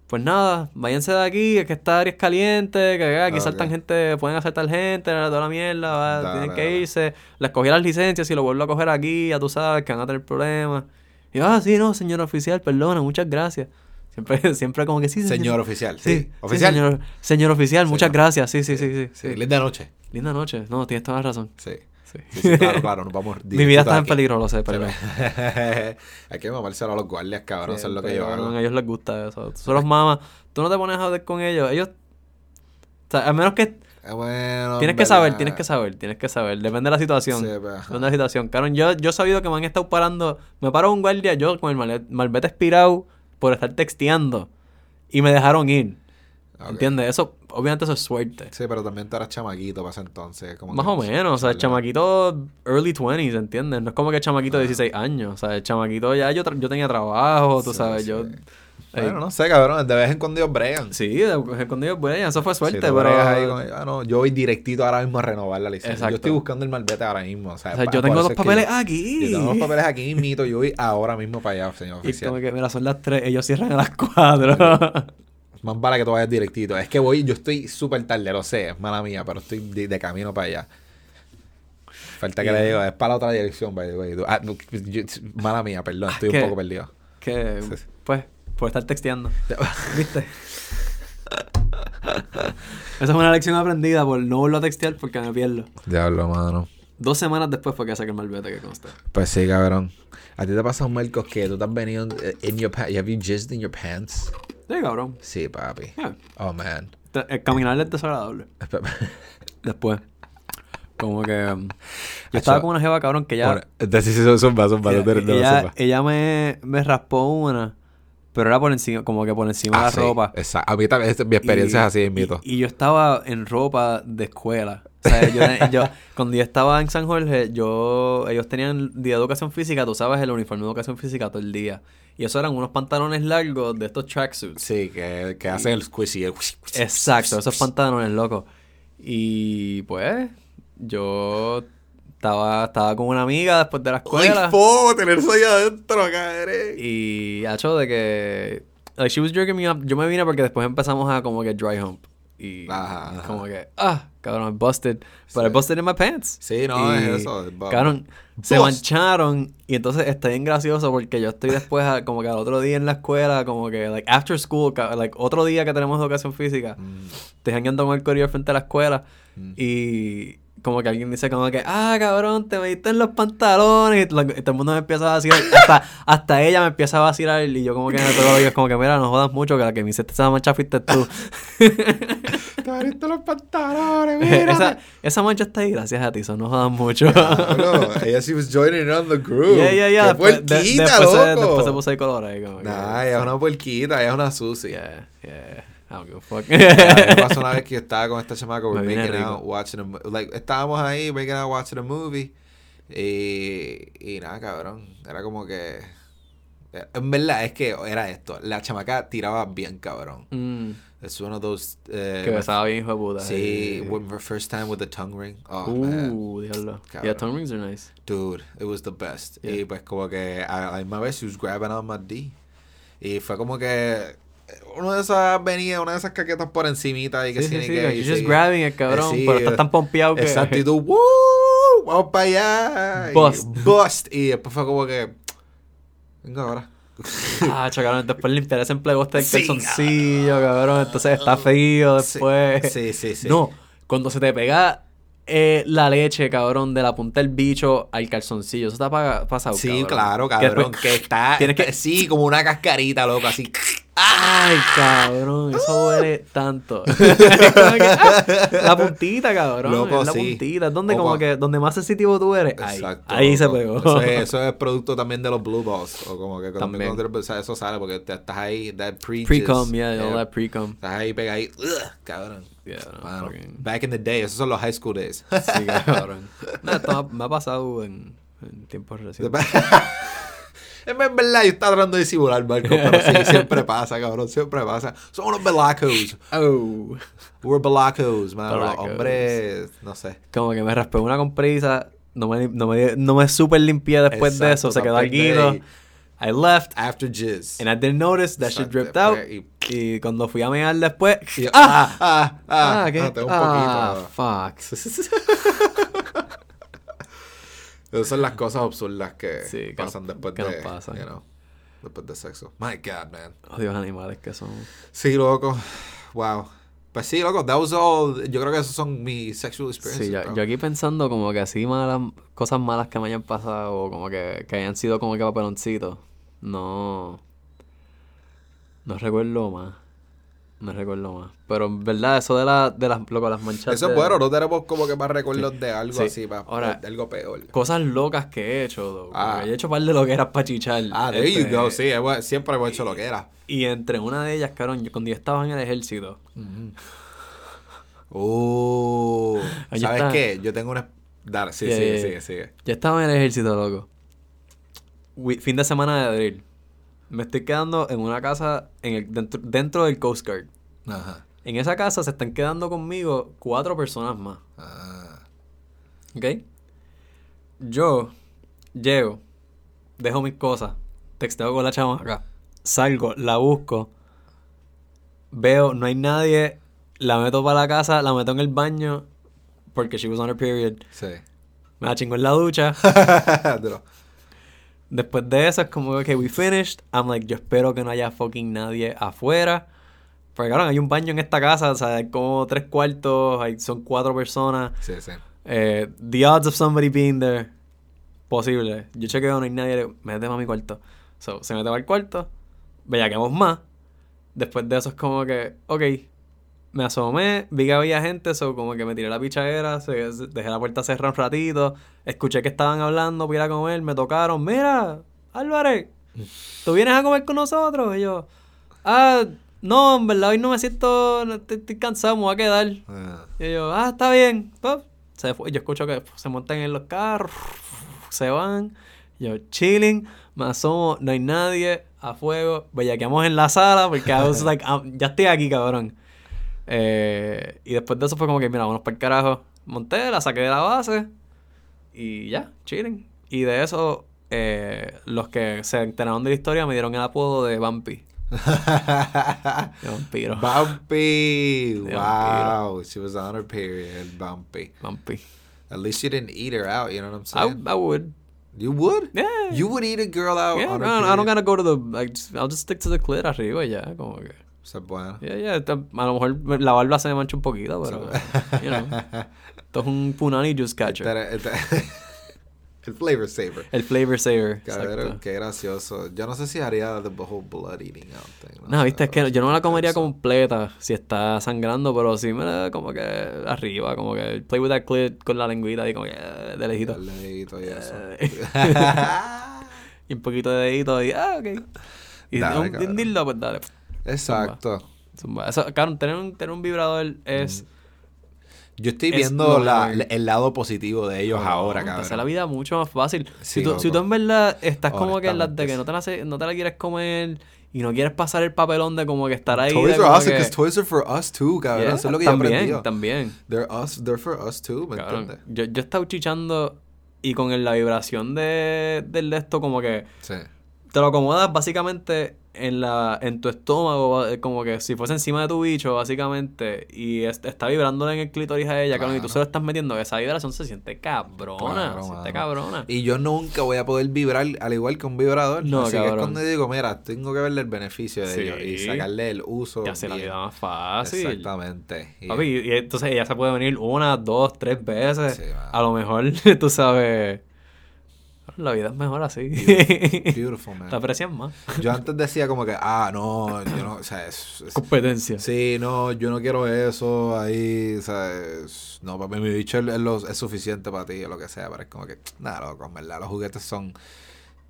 Speaker 1: pues nada, váyanse de aquí, es que esta área es caliente, que aquí
Speaker 2: Ok.
Speaker 1: saltan gente, pueden asaltar gente, toda la mierda, va,
Speaker 2: Dale,
Speaker 1: tienen que
Speaker 2: dale.
Speaker 1: irse. Les cogí las licencias y lo vuelvo a coger aquí, ya tú sabes que van a tener problemas. Y yo, ah, sí, no, señor oficial, perdona, muchas gracias. Siempre, siempre como que sí,
Speaker 2: Señor oficial.
Speaker 1: Sí,
Speaker 2: Sí.
Speaker 1: sí,
Speaker 2: Oficial.
Speaker 1: señor, señor oficial, muchas gracias. Sí, sí, sí, sí.
Speaker 2: Linda noche.
Speaker 1: Linda noche. No, tienes toda la razón.
Speaker 2: Sí.
Speaker 1: Sí.
Speaker 2: Claro, claro, nos vamos
Speaker 1: Mi vida está en
Speaker 2: aquí.
Speaker 1: peligro, lo sé, pero...
Speaker 2: Hay que mamárselo a los guardias, cabrón, eso es lo que yo hago.
Speaker 1: A ellos les gusta eso. Tú los mamas. Tú no te pones a joder con ellos. Ellos... O sea, a menos que...
Speaker 2: Bueno,
Speaker 1: Tienes
Speaker 2: en
Speaker 1: que saber, tienes que saber, tienes que saber. Depende de la situación.
Speaker 2: Sí, pues.
Speaker 1: Depende de la situación. Cabrón, yo, yo he sabido que me han estado parando... Me paró un guardia, yo con el malvete, malvete expirado por estar texteando. Y me dejaron ir.
Speaker 2: Ok.
Speaker 1: ¿Entiendes? Eso, obviamente eso es suerte.
Speaker 2: Sí, pero también tú eras chamaquito para ese entonces. Como
Speaker 1: Más o menos, o sea, el chamaquito early 20s, ¿entiendes? No es como que el chamaquito de 16 años, o sea, el chamaquito ya yo, yo tenía trabajo, tú
Speaker 2: Sí,
Speaker 1: sabes,
Speaker 2: sí.
Speaker 1: yo...
Speaker 2: Bueno,
Speaker 1: Ey,
Speaker 2: no sé, cabrón, de vez en cuando ellos bregan.
Speaker 1: Sí, de- ellos, bueno, eso fue suerte,
Speaker 2: Si tú
Speaker 1: pero...
Speaker 2: ahí con- ah, no, yo voy directito ahora mismo a renovar la licencia.
Speaker 1: Exacto.
Speaker 2: Yo estoy buscando el malvete ahora mismo. O sea,
Speaker 1: o sea,
Speaker 2: pa-
Speaker 1: yo tengo los papeles
Speaker 2: yo-
Speaker 1: aquí.
Speaker 2: Yo tengo los papeles aquí mismito. Yo voy ahora mismo para allá, señor
Speaker 1: Y
Speaker 2: oficial.
Speaker 1: como que, mira, son las 3, ellos cierran a las 4.
Speaker 2: Más vale que tú vayas directito. Es que voy, yo estoy súper tarde, lo sé, es mala mía, pero estoy de, de camino para allá. Falta que le digo, es para la otra dirección, by the way. Ah, mala mía, perdón, estoy un poco perdido.
Speaker 1: Que,
Speaker 2: Sí, sí.
Speaker 1: pues, por estar texteando. ¿Viste? Esa es una lección aprendida por no volver a textear porque me pierdo.
Speaker 2: Diablo, mano.
Speaker 1: Dos semanas después fue que saqué el malvete que consta.
Speaker 2: Pues sí, cabrón. ¿A ti te pasa un Marcos que tú te has venido in your pants? Have you jizzed in your pants?
Speaker 1: Sí, cabrón.
Speaker 2: Sí, papi.
Speaker 1: Yeah.
Speaker 2: Oh, man.
Speaker 1: El caminar es desagradable. Después. Como que... um, yo estaba con una jeva, cabrón, que ya...
Speaker 2: Entonces, sí, son, son son son
Speaker 1: ella, ella me, me raspó una, pero era por encima, como que por encima
Speaker 2: Ah,
Speaker 1: de la
Speaker 2: sí,
Speaker 1: ropa.
Speaker 2: Exacto. A mí también, mi experiencia
Speaker 1: Y-
Speaker 2: es así, mito.
Speaker 1: Y, y yo estaba en ropa de escuela. O sea, yo, yo- cuando yo estaba en San Jorge, yo, ellos tenían día de educación física, tú sabes, el uniforme de educación física todo el día. Y eso eran unos pantalones largos de estos tracksuits.
Speaker 2: Sí, que, que hacen el squishy. el-
Speaker 1: Exacto, esos pantalones locos. Y pues, yo estaba, estaba con una amiga después de la escuela.
Speaker 2: ¡Ay, fo! Tener eso ahí adentro, cabrón.
Speaker 1: Y hecho de que like she was jerking me up. Yo me vine porque después empezamos a como que dry hump. Y
Speaker 2: Ajá, ajá.
Speaker 1: como que, ah, cabrón, I busted. But I
Speaker 2: Sí.
Speaker 1: busted in my pants.
Speaker 2: Sí, no,
Speaker 1: Y,
Speaker 2: es eso,
Speaker 1: Cabrón, se mancharon. Y entonces está bien gracioso porque yo estoy después, a- como que al otro día en la escuela, como que, like, after school, like, otro día que tenemos educación física,
Speaker 2: Mm.
Speaker 1: te jangueando con el corillo frente a la escuela. Y como que alguien dice como que, ah, cabrón, te metiste en los pantalones. Y, todo el mundo me empieza a vacilar. Hasta, hasta ella me empieza a vacilar. Y yo como que me toco los como que, mira, no jodas mucho, que la que me hiciste esa mancha fuiste tú.
Speaker 2: Te abriste los pantalones, mira.
Speaker 1: esa, esa mancha está ahí gracias a ti, eso no jodas mucho.
Speaker 2: Cabrón, ella sí was joining in on the groove.
Speaker 1: yeah, yeah, yeah.
Speaker 2: ¡Qué
Speaker 1: Después, de-
Speaker 2: puerquita,
Speaker 1: después, se,
Speaker 2: loco!
Speaker 1: después se puso el color ahí. Como que,
Speaker 2: Nah, ella es una puerquita, ella es una sucia.
Speaker 1: Yeah, yeah. I don't give a fuck.
Speaker 2: Me pasó una vez que yo estaba con esta chamaca, we're making out, watching a like, estábamos ahí, making out, watching a movie, y, y nada, cabrón, era como que, en verdad, es que era esto, la chamaca tiraba bien, cabrón,
Speaker 1: Mm,
Speaker 2: es one of those, eh,
Speaker 1: que besaba bien, hijo de puta.
Speaker 2: sí, my first time with the tongue ring, oh, man,
Speaker 1: Uh, diablo.
Speaker 2: Cabrón.
Speaker 1: Yeah, tongue rings are nice.
Speaker 2: dude, it was the best,
Speaker 1: Yeah.
Speaker 2: y pues como que, a la misma vez, she was grabbing on my D, y fue como que, una de esas venía, una de esas caquetas por encimita y que
Speaker 1: Sí,
Speaker 2: sí, que-
Speaker 1: you're just grabbing it, cabrón,
Speaker 2: Sí,
Speaker 1: pero estás tan pompeado que...
Speaker 2: Exacto, y tú, ¡Woo! Vamos para allá. y
Speaker 1: Bust.
Speaker 2: bust. Y después fue como que. Venga ahora.
Speaker 1: Ah, cabrón, después limpiar ese emplegoste del
Speaker 2: Sí,
Speaker 1: calzoncillo, cabrón, entonces está frío después.
Speaker 2: Sí, sí, sí.
Speaker 1: No, cuando se te pega eh, la leche, cabrón, de la punta del bicho al calzoncillo, eso está pa- pasado,
Speaker 2: Sí,
Speaker 1: cabrón.
Speaker 2: claro,
Speaker 1: Que
Speaker 2: cabrón.
Speaker 1: después-
Speaker 2: Que está.
Speaker 1: Tienes que-
Speaker 2: Sí, como una cascarita, loco, así.
Speaker 1: Ay, cabrón, eso duele tanto. Como que, ah, la puntita, cabrón.
Speaker 2: Loco,
Speaker 1: la
Speaker 2: sí.
Speaker 1: puntita.
Speaker 2: O
Speaker 1: como que, donde más sensitivo tú eres. Ahí,
Speaker 2: Exacto.
Speaker 1: ahí se pegó.
Speaker 2: Eso es, eso es producto también de los Blue Balls. O como que cuando, o sea, eso sale porque te, estás ahí, that pre
Speaker 1: Pre-com, yeah, all that pre-com.
Speaker 2: Estás ahí pegadito. Ugh, cabrón.
Speaker 1: Yeah, no, fucking-
Speaker 2: Back in the day, esos son los high school days.
Speaker 1: Sí, cabrón. No, esto me ha- me ha pasado en, en tiempos recientes.
Speaker 2: En verdad, yo estaba tratando de disimular, Marco, pero sí, siempre pasa, cabrón, siempre pasa. Son unos belacos.
Speaker 1: Oh.
Speaker 2: We're belacos, man. Los
Speaker 1: Belacos.
Speaker 2: hombres, no sé.
Speaker 1: Como que me raspé una con prisa. No me, no me, no me super limpié después de eso. Se quedó
Speaker 2: ahí.
Speaker 1: I left.
Speaker 2: After jizz.
Speaker 1: And I didn't notice that shit dripped out.
Speaker 2: y-
Speaker 1: Y cuando fui a mear después.
Speaker 2: Yo,
Speaker 1: ¡Ah!
Speaker 2: ah, ah, ah,
Speaker 1: Ah, ¿qué?
Speaker 2: ah, un
Speaker 1: Ah,
Speaker 2: poquito.
Speaker 1: fuck.
Speaker 2: Esas son las cosas absurdas que
Speaker 1: Sí, que
Speaker 2: pasan
Speaker 1: no-
Speaker 2: después
Speaker 1: que
Speaker 2: de,
Speaker 1: pasan.
Speaker 2: you know, después de sexo. My God, man.
Speaker 1: Odios animales que son.
Speaker 2: Sí, loco. Wow. Pues sí, loco, that was all. Yo creo que esos son mis sexual experiences.
Speaker 1: Sí, yo, yo aquí pensando como que así malas, cosas malas que me hayan pasado, o como que, que hayan sido como que papeloncitos. No. No recuerdo más. No recuerdo más. Pero en verdad, eso de, la, de las, loco, las manchas.
Speaker 2: Eso es
Speaker 1: de-
Speaker 2: bueno, no tenemos como que más recuerdos de algo
Speaker 1: Sí.
Speaker 2: así, pa-
Speaker 1: Ahora-
Speaker 2: de algo peor.
Speaker 1: Cosas locas que he hecho. Como
Speaker 2: Ah.
Speaker 1: he hecho par de loqueras para chichar.
Speaker 2: Ah, there you
Speaker 1: Este,
Speaker 2: go, sí, hemos- siempre hemos hecho lo que era.
Speaker 1: Y entre una de ellas, cabrón, yo, cuando yo estaba en el ejército.
Speaker 2: Uh,
Speaker 1: Ahí
Speaker 2: ¿Sabes qué? Yo tengo una... Dale, sí,
Speaker 1: Yeah,
Speaker 2: sigue,
Speaker 1: yeah,
Speaker 2: sigue,
Speaker 1: yeah.
Speaker 2: sigue.
Speaker 1: Yo estaba en el ejército, loco. Fin de semana de drill. Me estoy quedando en una casa en el, dentro, dentro del Coast Guard.
Speaker 2: Ajá.
Speaker 1: En esa casa se están quedando conmigo cuatro personas más.
Speaker 2: Ah,
Speaker 1: ¿Ok? Yo llego, dejo mis cosas, texteo con la chamaca, salgo, la busco veo, no hay nadie, la meto para la casa, la meto en el baño, porque she was on her period.
Speaker 2: Sí.
Speaker 1: Me la chingo en la ducha. Después de eso es como, ok, we finished. I'm like, yo espero que no haya fucking nadie afuera. Porque claro, hay un baño en esta casa, o sea, hay como tres cuartos, hay, son cuatro personas.
Speaker 2: Sí, sí.
Speaker 1: Eh, the odds of somebody being there, posible. Yo chequeo, no hay nadie, méteme a mi cuarto. So, se mete al cuarto, bellaqueamos más. Después de eso es como que, ok, me asomé, vi que había gente, so como que me tiré la pichadera, dejé la puerta cerrada un ratito, escuché que estaban hablando, fui a comer, me tocaron, mira, Álvarez, ¿tú vienes a comer con nosotros? Y yo, ah, no, en verdad hoy no me siento, estoy, estoy cansado, me voy a quedar.
Speaker 2: Ah.
Speaker 1: Y yo, ah, está bien. Pop. Se fue. Yo escucho que se montan en los carros, se van. Yo, chilling, me asomo, no hay nadie, a fuego. Bellaqueamos en la sala porque I was like, ah, ya estoy aquí, cabrón. Eh, y después de eso fue como que, mira, vámonos para el carajo. Monté, la saqué de la base y ya, chilling. Y de eso, eh, los que se enteraron de la historia me dieron el apodo de Bumpy. De vampiro.
Speaker 2: Bumpy.
Speaker 1: De
Speaker 2: Wow. She was on her period. Bumpy.
Speaker 1: Bumpy.
Speaker 2: At least you didn't eat her out. You know what I'm
Speaker 1: I,
Speaker 2: saying?
Speaker 1: I would.
Speaker 2: you would?
Speaker 1: Yeah.
Speaker 2: You would eat a girl out
Speaker 1: Yeah,
Speaker 2: on her
Speaker 1: no, I don't gotta go to the. Like, just- I'll just stick to the clit arriba y ya, como que.
Speaker 2: Esa es buena.
Speaker 1: Yeah, yeah. esto- a lo mejor me- la barba se me mancha un poquito, pero. you know. Esto es un punani juice catcher.
Speaker 2: Este- este- el flavor saver.
Speaker 1: El flavor saver.
Speaker 2: Cabrón,
Speaker 1: Exacto.
Speaker 2: qué gracioso. Yo no sé si haría the whole blood eating out thing.
Speaker 1: No,
Speaker 2: sé,
Speaker 1: viste, es que yo no la comería
Speaker 2: eso.
Speaker 1: completa si está sangrando, pero sí me la como que arriba, como que play with that clit con la lengüita y como que eh, de lejito.
Speaker 2: El dedito y eso.
Speaker 1: y un poquito de dedito y ah, ok. Y
Speaker 2: Dale,
Speaker 1: un,
Speaker 2: cabrón.
Speaker 1: un dildo, pues dale.
Speaker 2: Exacto.
Speaker 1: Zumba. Eso, claro, tener un, tener un vibrador es.
Speaker 2: Yo estoy
Speaker 1: Es
Speaker 2: viendo la- el lado positivo de ellos ahora,
Speaker 1: Te hace la
Speaker 2: cabrón.
Speaker 1: vida mucho más fácil.
Speaker 2: Sí,
Speaker 1: si, tú, si tú en verdad estás como que en las de que no te, la, no te la quieres comer y no quieres pasar el papelón de como que estar ahí.
Speaker 2: Toys are awesome
Speaker 1: que-
Speaker 2: because toys are for us too, cabrón.
Speaker 1: Yeah,
Speaker 2: Eso es lo que yo aprendí.
Speaker 1: también, también.
Speaker 2: They're us, they're for us too, ¿me
Speaker 1: Cabrón,
Speaker 2: entiendes?
Speaker 1: yo, yo he estado chichando y con el- la vibración de, del de esto como que
Speaker 2: Sí.
Speaker 1: Te lo acomodas básicamente en la en tu estómago, eh, como que si fuese encima de tu bicho, básicamente, y es- está vibrándole en el clítoris a ella, cabrón, y tú
Speaker 2: Claro.
Speaker 1: se lo estás metiendo, esa vibración se siente cabrona,
Speaker 2: Claro,
Speaker 1: se siente cabrona.
Speaker 2: Y yo nunca voy a poder vibrar al igual que un vibrador.
Speaker 1: No,
Speaker 2: Así que es
Speaker 1: cabrón.
Speaker 2: cuando digo, mira, tengo que verle el beneficio de
Speaker 1: Sí.
Speaker 2: ello y sacarle el uso.
Speaker 1: Te hace la vida más fácil.
Speaker 2: Exactamente. Y-
Speaker 1: Papi, y, y entonces ella se puede venir una, dos, tres veces.
Speaker 2: Sí,
Speaker 1: a lo mejor, tú sabes, la vida es mejor así.
Speaker 2: Beautiful, man.
Speaker 1: Te aprecian más.
Speaker 2: Yo antes decía como que, ah, no, yo no, o sea, es, es-
Speaker 1: Competencia.
Speaker 2: sí, no, yo no quiero eso ahí, o sea, es- no, papi, mi bicho es, es lo- es suficiente para ti o lo que sea, pero es como que, nada, loco, verdad, los juguetes son,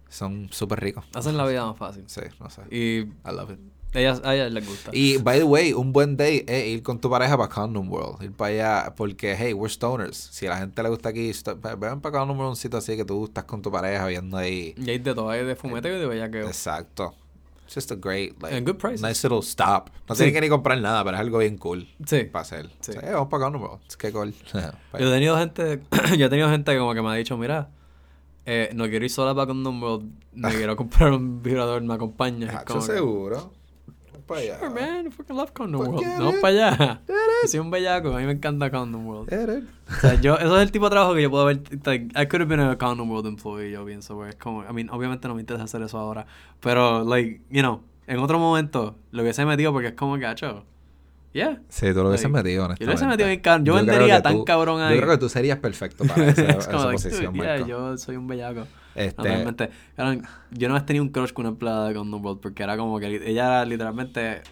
Speaker 2: son súper ricos.
Speaker 1: Hacen la vida más fácil.
Speaker 2: Sí, no sé.
Speaker 1: Y
Speaker 2: I love it.
Speaker 1: Ellas, a ellas les gusta.
Speaker 2: Y, by the way, un buen day es ir con tu pareja para Condom World. Ir para allá, porque, hey, we're stoners. Si a la gente le gusta aquí, ven para Condom World, un sitio así que tú estás con tu pareja viendo ahí.
Speaker 1: Y hay de todo, hay de fumete y de bellaqueo.
Speaker 2: Exacto. It's just a great, like,
Speaker 1: And good
Speaker 2: nice little stop. No
Speaker 1: Sí.
Speaker 2: tienes que ni comprar nada, pero es algo bien cool
Speaker 1: Sí.
Speaker 2: para hacer.
Speaker 1: Sí.
Speaker 2: Vamos para Condom World. Es que cool.
Speaker 1: Yo he tenido gente, yo he tenido gente como que me ha dicho, mira, eh, no quiero ir sola para Condom World, me quiero comprar un vibrador, me acompaña. Como
Speaker 2: seguro. Para allá.
Speaker 1: Sure, man, I fucking love Condom
Speaker 2: Fuck
Speaker 1: World.
Speaker 2: yeah,
Speaker 1: Vamos
Speaker 2: dude.
Speaker 1: para allá. Yo soy un bellaco, a mí me encanta Condom World. O sea, yo, eso es el tipo de trabajo que yo puedo ver. Like, I could have been a Condom World employee, yo pienso, güey. Es como, I mean, obviamente no me interesa hacer eso ahora. Pero, like, you know, en otro momento lo hubiese metido porque es como gacho. Yeah.
Speaker 2: Sí, tú lo hubieses
Speaker 1: Like,
Speaker 2: metido,
Speaker 1: yo
Speaker 2: honestamente.
Speaker 1: lo hubiese metido bien cabrón. Yo
Speaker 2: creo
Speaker 1: vendería
Speaker 2: que
Speaker 1: tan
Speaker 2: tú-
Speaker 1: cabrón ahí.
Speaker 2: Yo creo que tú serías perfecto para esa,
Speaker 1: es
Speaker 2: esa
Speaker 1: like,
Speaker 2: posición,
Speaker 1: dude, yeah,
Speaker 2: Marco.
Speaker 1: yo soy un bellaco.
Speaker 2: Este-
Speaker 1: Realmente, yo no he tenido un crush con una empleada de Condom World porque era como que ella era literalmente.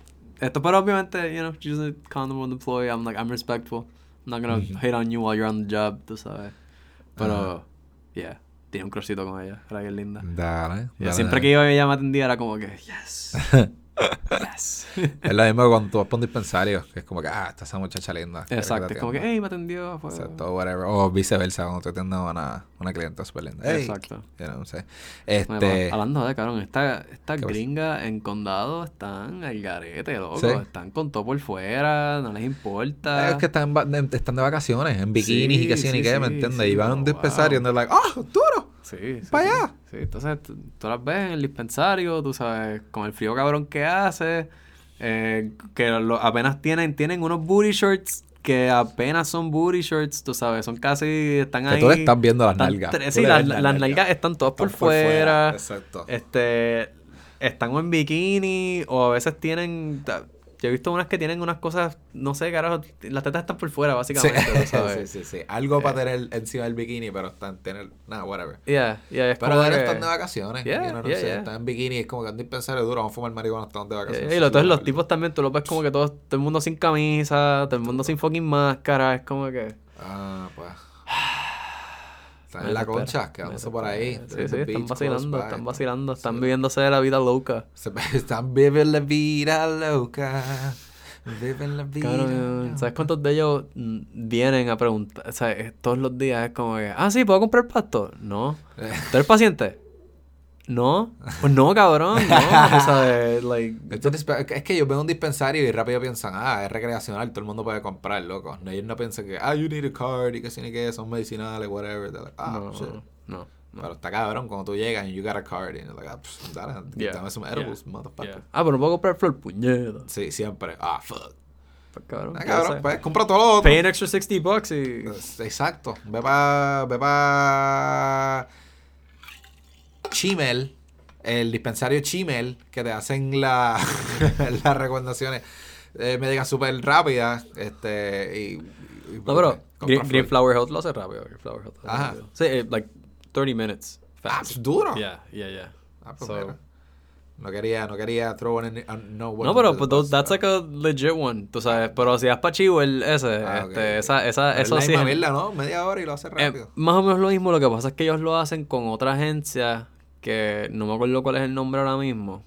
Speaker 1: Esto, pero obviamente, you know, she's a Condom World employee. I'm like, I'm respectful. I'm not gonna hate on you while you're on the job, tú sabes. Pero, yeah, tenía un crushito con ella. Era bien linda.
Speaker 2: Dale. Dale,
Speaker 1: siempre
Speaker 2: dale.
Speaker 1: que iba ella me atendía era como que, yes. yes.
Speaker 2: Es lo mismo cuando tú vas por un dispensario, que es como que, ah, está esa muchacha linda.
Speaker 1: Exacto, es como que, hey, me atendió. Fue...
Speaker 2: Exacto, whatever. O viceversa, cuando te atiendes a una, una clienta súper linda. Hey,
Speaker 1: Exacto.
Speaker 2: yo no sé. Este.
Speaker 1: hablando de cabrón, esta, esta
Speaker 2: ¿Qué pasa?
Speaker 1: gringa en condado están al garete, loco.
Speaker 2: Sí.
Speaker 1: Están con todo por fuera, no les importa.
Speaker 2: Es que están, están de vacaciones, en bikinis y que sí, ni
Speaker 1: sí,
Speaker 2: qué, ¿me entiendes?
Speaker 1: sí,
Speaker 2: y van a un
Speaker 1: wow.
Speaker 2: dispensario y they're like, ¡ah, duro!
Speaker 1: Sí, sí,
Speaker 2: Pa'
Speaker 1: sí.
Speaker 2: allá.
Speaker 1: Sí, entonces tú, tú las ves en el dispensario, tú sabes, con el frío cabrón que hace, Eh, que lo- apenas tienen, tienen unos booty shorts que apenas son booty shorts, tú sabes, son casi, están
Speaker 2: Que
Speaker 1: ahí.
Speaker 2: tú le estás viendo las
Speaker 1: están
Speaker 2: nalgas.
Speaker 1: Sí, las, las
Speaker 2: las
Speaker 1: nalgas.
Speaker 2: nalgas.
Speaker 1: están todas por
Speaker 2: fuera,
Speaker 1: fuera.
Speaker 2: exacto.
Speaker 1: Este, están o en bikini o a veces tienen... Yo he visto unas que tienen unas cosas, no sé, carajo, las tetas están por fuera, básicamente, sabes.
Speaker 2: sí, sí, sí. Algo para tener encima del bikini, pero están tener. Nada, whatever.
Speaker 1: Yeah, yeah, es
Speaker 2: Pero ahora
Speaker 1: que-
Speaker 2: están de vacaciones.
Speaker 1: Yeah,
Speaker 2: no
Speaker 1: yeah,
Speaker 2: sé,
Speaker 1: yeah.
Speaker 2: Están en bikini, es como que ando dispensario duro, vamos a fumar marihuana, estamos de vacaciones.
Speaker 1: y lo- entonces los tipos también, tú lo ves como que todos, todo el mundo sin camisa, todo el mundo sin fucking máscara, es como que...
Speaker 2: Ah, pues. Están en la concha, quedándose por ahí.
Speaker 1: Sí, sí, están vacilando, están vacilando, están viviéndose la vida loca.
Speaker 2: Se- Están viviendo la vida loca. Viven la vida.
Speaker 1: Cabrón, ¿sabes cuántos de ellos mm, vienen a preguntar? O sea, eh, todos los días es como que, ah, sí, ¿puedo comprar pasto? No. ¿Tú eres paciente? No. Pues no, cabrón, no. O sea, like,
Speaker 2: es que ellos ven un dispensario y rápido piensan, ah, es recreacional, todo el mundo puede comprar, loco. No, ellos no piensan que, ah, you need a card y que sí ni que son medicinales, whatever. Like, ah,
Speaker 1: no,
Speaker 2: shit.
Speaker 1: no.
Speaker 2: Pero está cabrón cuando tú llegas y you got a card y you're like, ah, pff, dale,
Speaker 1: Yeah,
Speaker 2: dame some
Speaker 1: yeah,
Speaker 2: edibles, motherfucker.
Speaker 1: yeah. Ah, pero no puedo comprar flor, puñeta.
Speaker 2: Sí, siempre. Ah, fuck.
Speaker 1: Pues, cabrón,
Speaker 2: Ah, cabrón, pues compra todo lo otro.
Speaker 1: Pay an extra 60 bucks y...
Speaker 2: Pues, Exacto. Ve pa, ve pa Chimel, el dispensario Chimel, que te hacen la, las recomendaciones eh, médicas súper rápidas. Este, y, y-
Speaker 1: No, pero Green. Green Flower Health lo hace rápido. Green Flower Health
Speaker 2: Ajá.
Speaker 1: rápido. Sí, eh, like 30 minutes.
Speaker 2: Ah,
Speaker 1: Fast.
Speaker 2: pues, duro.
Speaker 1: Yeah, yeah, yeah.
Speaker 2: Ah, pues,
Speaker 1: So-
Speaker 2: mira. No quería, no quería throw in a no
Speaker 1: No, pero but those-
Speaker 2: bus,
Speaker 1: that's like a legit one, tú sabes. Pero si vas pa' Chihuahua, ese,
Speaker 2: Ah, ok,
Speaker 1: este,
Speaker 2: ok.
Speaker 1: esa, esa,
Speaker 2: Pero es
Speaker 1: eso
Speaker 2: la
Speaker 1: sí
Speaker 2: misma
Speaker 1: es-
Speaker 2: mierda, ¿no? Media hora y lo hace
Speaker 1: eh,
Speaker 2: rápido.
Speaker 1: más o menos lo mismo, lo que pasa es que ellos lo hacen con otra agencia que no me acuerdo cuál es el nombre ahora mismo.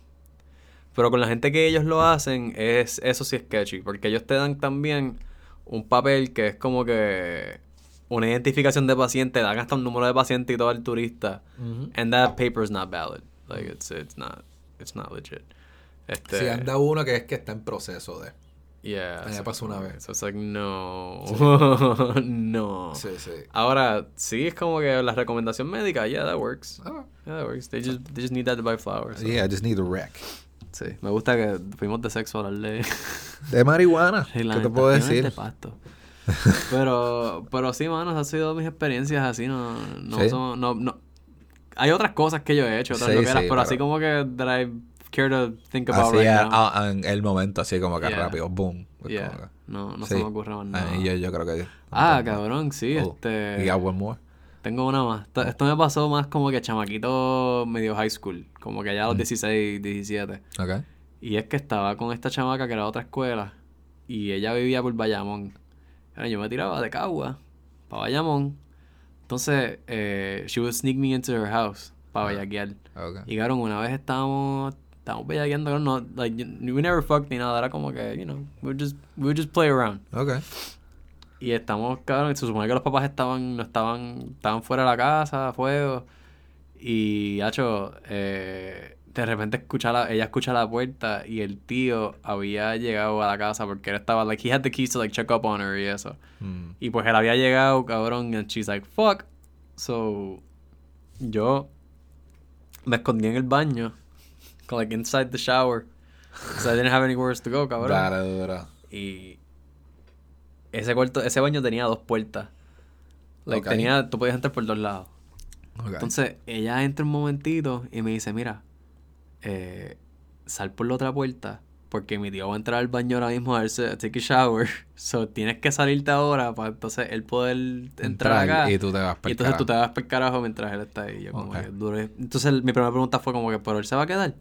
Speaker 1: Pero con la gente que ellos lo hacen, es eso sí es sketchy, porque ellos te dan también un papel que es como que una identificación de paciente, dan hasta un número de paciente y todo al turista. And that paper is not valid. Like it's it's not it's not legit. Este,
Speaker 2: Si anda uno que es que está en proceso de.
Speaker 1: Yeah.
Speaker 2: A mí me
Speaker 1: so
Speaker 2: pasó una vez.
Speaker 1: So it's like, no. no.
Speaker 2: Sí, sí.
Speaker 1: Ahora, sí, es como que la recomendación médica, yeah, that works.
Speaker 2: Ah,
Speaker 1: Yeah, that works. They just, they just need that to buy flowers. so.
Speaker 2: yeah, I just need a wreck.
Speaker 1: Sí, me gusta que fuimos de sexo a hablar de...
Speaker 2: Marihuana. ¿Qué te puedo decir?
Speaker 1: de pasto. pero, pero sí, mano, han sido mis experiencias así, no, no,
Speaker 2: Sí.
Speaker 1: son- no, no. Hay otras cosas que yo he hecho, otras
Speaker 2: Sí,
Speaker 1: loqueras,
Speaker 2: sí,
Speaker 1: pero así
Speaker 2: pero-
Speaker 1: como que I care to think about
Speaker 2: Así
Speaker 1: right
Speaker 2: a-
Speaker 1: now.
Speaker 2: a- en el momento, así como que
Speaker 1: Yeah.
Speaker 2: rápido, boom.
Speaker 1: Yeah,
Speaker 2: como que-
Speaker 1: no, no
Speaker 2: Sí.
Speaker 1: se me ocurre más nada.
Speaker 2: Ahí yo, yo creo que.
Speaker 1: Ah, cabrón, sí,
Speaker 2: Oh,
Speaker 1: este...
Speaker 2: Got one more?
Speaker 1: Tengo una más. Esto, esto me pasó más como que chamaquito medio high school. Como que ya a los 16, 17.
Speaker 2: Ok.
Speaker 1: Y es que estaba con esta chamaca que era de otra escuela. Y ella vivía por Bayamón. Yo me tiraba de Cagua para Bayamón. Entonces, eh, she would sneak me into her house para bellaquear.
Speaker 2: Ok.
Speaker 1: Y cabrón, una vez estábamos, estábamos bellaqueando, no, like, we never fucked ni nada. Era como que, you know, we just, we just play around.
Speaker 2: Ok.
Speaker 1: Y estamos, cabrón, se supone que los papás estaban, no estaban, estaban fuera de la casa, a fuego. Y, hacho, eh, de repente escucha la, ella escucha la puerta y el tío había llegado a la casa porque él estaba, like, he had the keys to, like, check up on her y eso.
Speaker 2: Mm.
Speaker 1: Y pues él había llegado, cabrón, and she's like, fuck. So, yo me escondí en el baño, like, inside the shower. Because I didn't have anywhere else to go, cabrón.
Speaker 2: Dale, duro.
Speaker 1: Y ese cuarto, ese baño tenía dos puertas. Like,
Speaker 2: Ok.
Speaker 1: tenía, tú podías entrar por dos lados. Entonces, ella entra un momentito y me dice, mira, eh, sal por la otra puerta. Porque mi tío va a entrar al baño ahora mismo a verse, a take a shower. So, tienes que salirte ahora para entonces él poder entrar,
Speaker 2: Entrar
Speaker 1: acá.
Speaker 2: y tú te vas
Speaker 1: Y
Speaker 2: pa'l
Speaker 1: entonces tú te
Speaker 2: carajo.
Speaker 1: vas por carajo mientras él está ahí. Yo como que. Entonces el- mi primera pregunta fue como que, ¿pero él se va a quedar?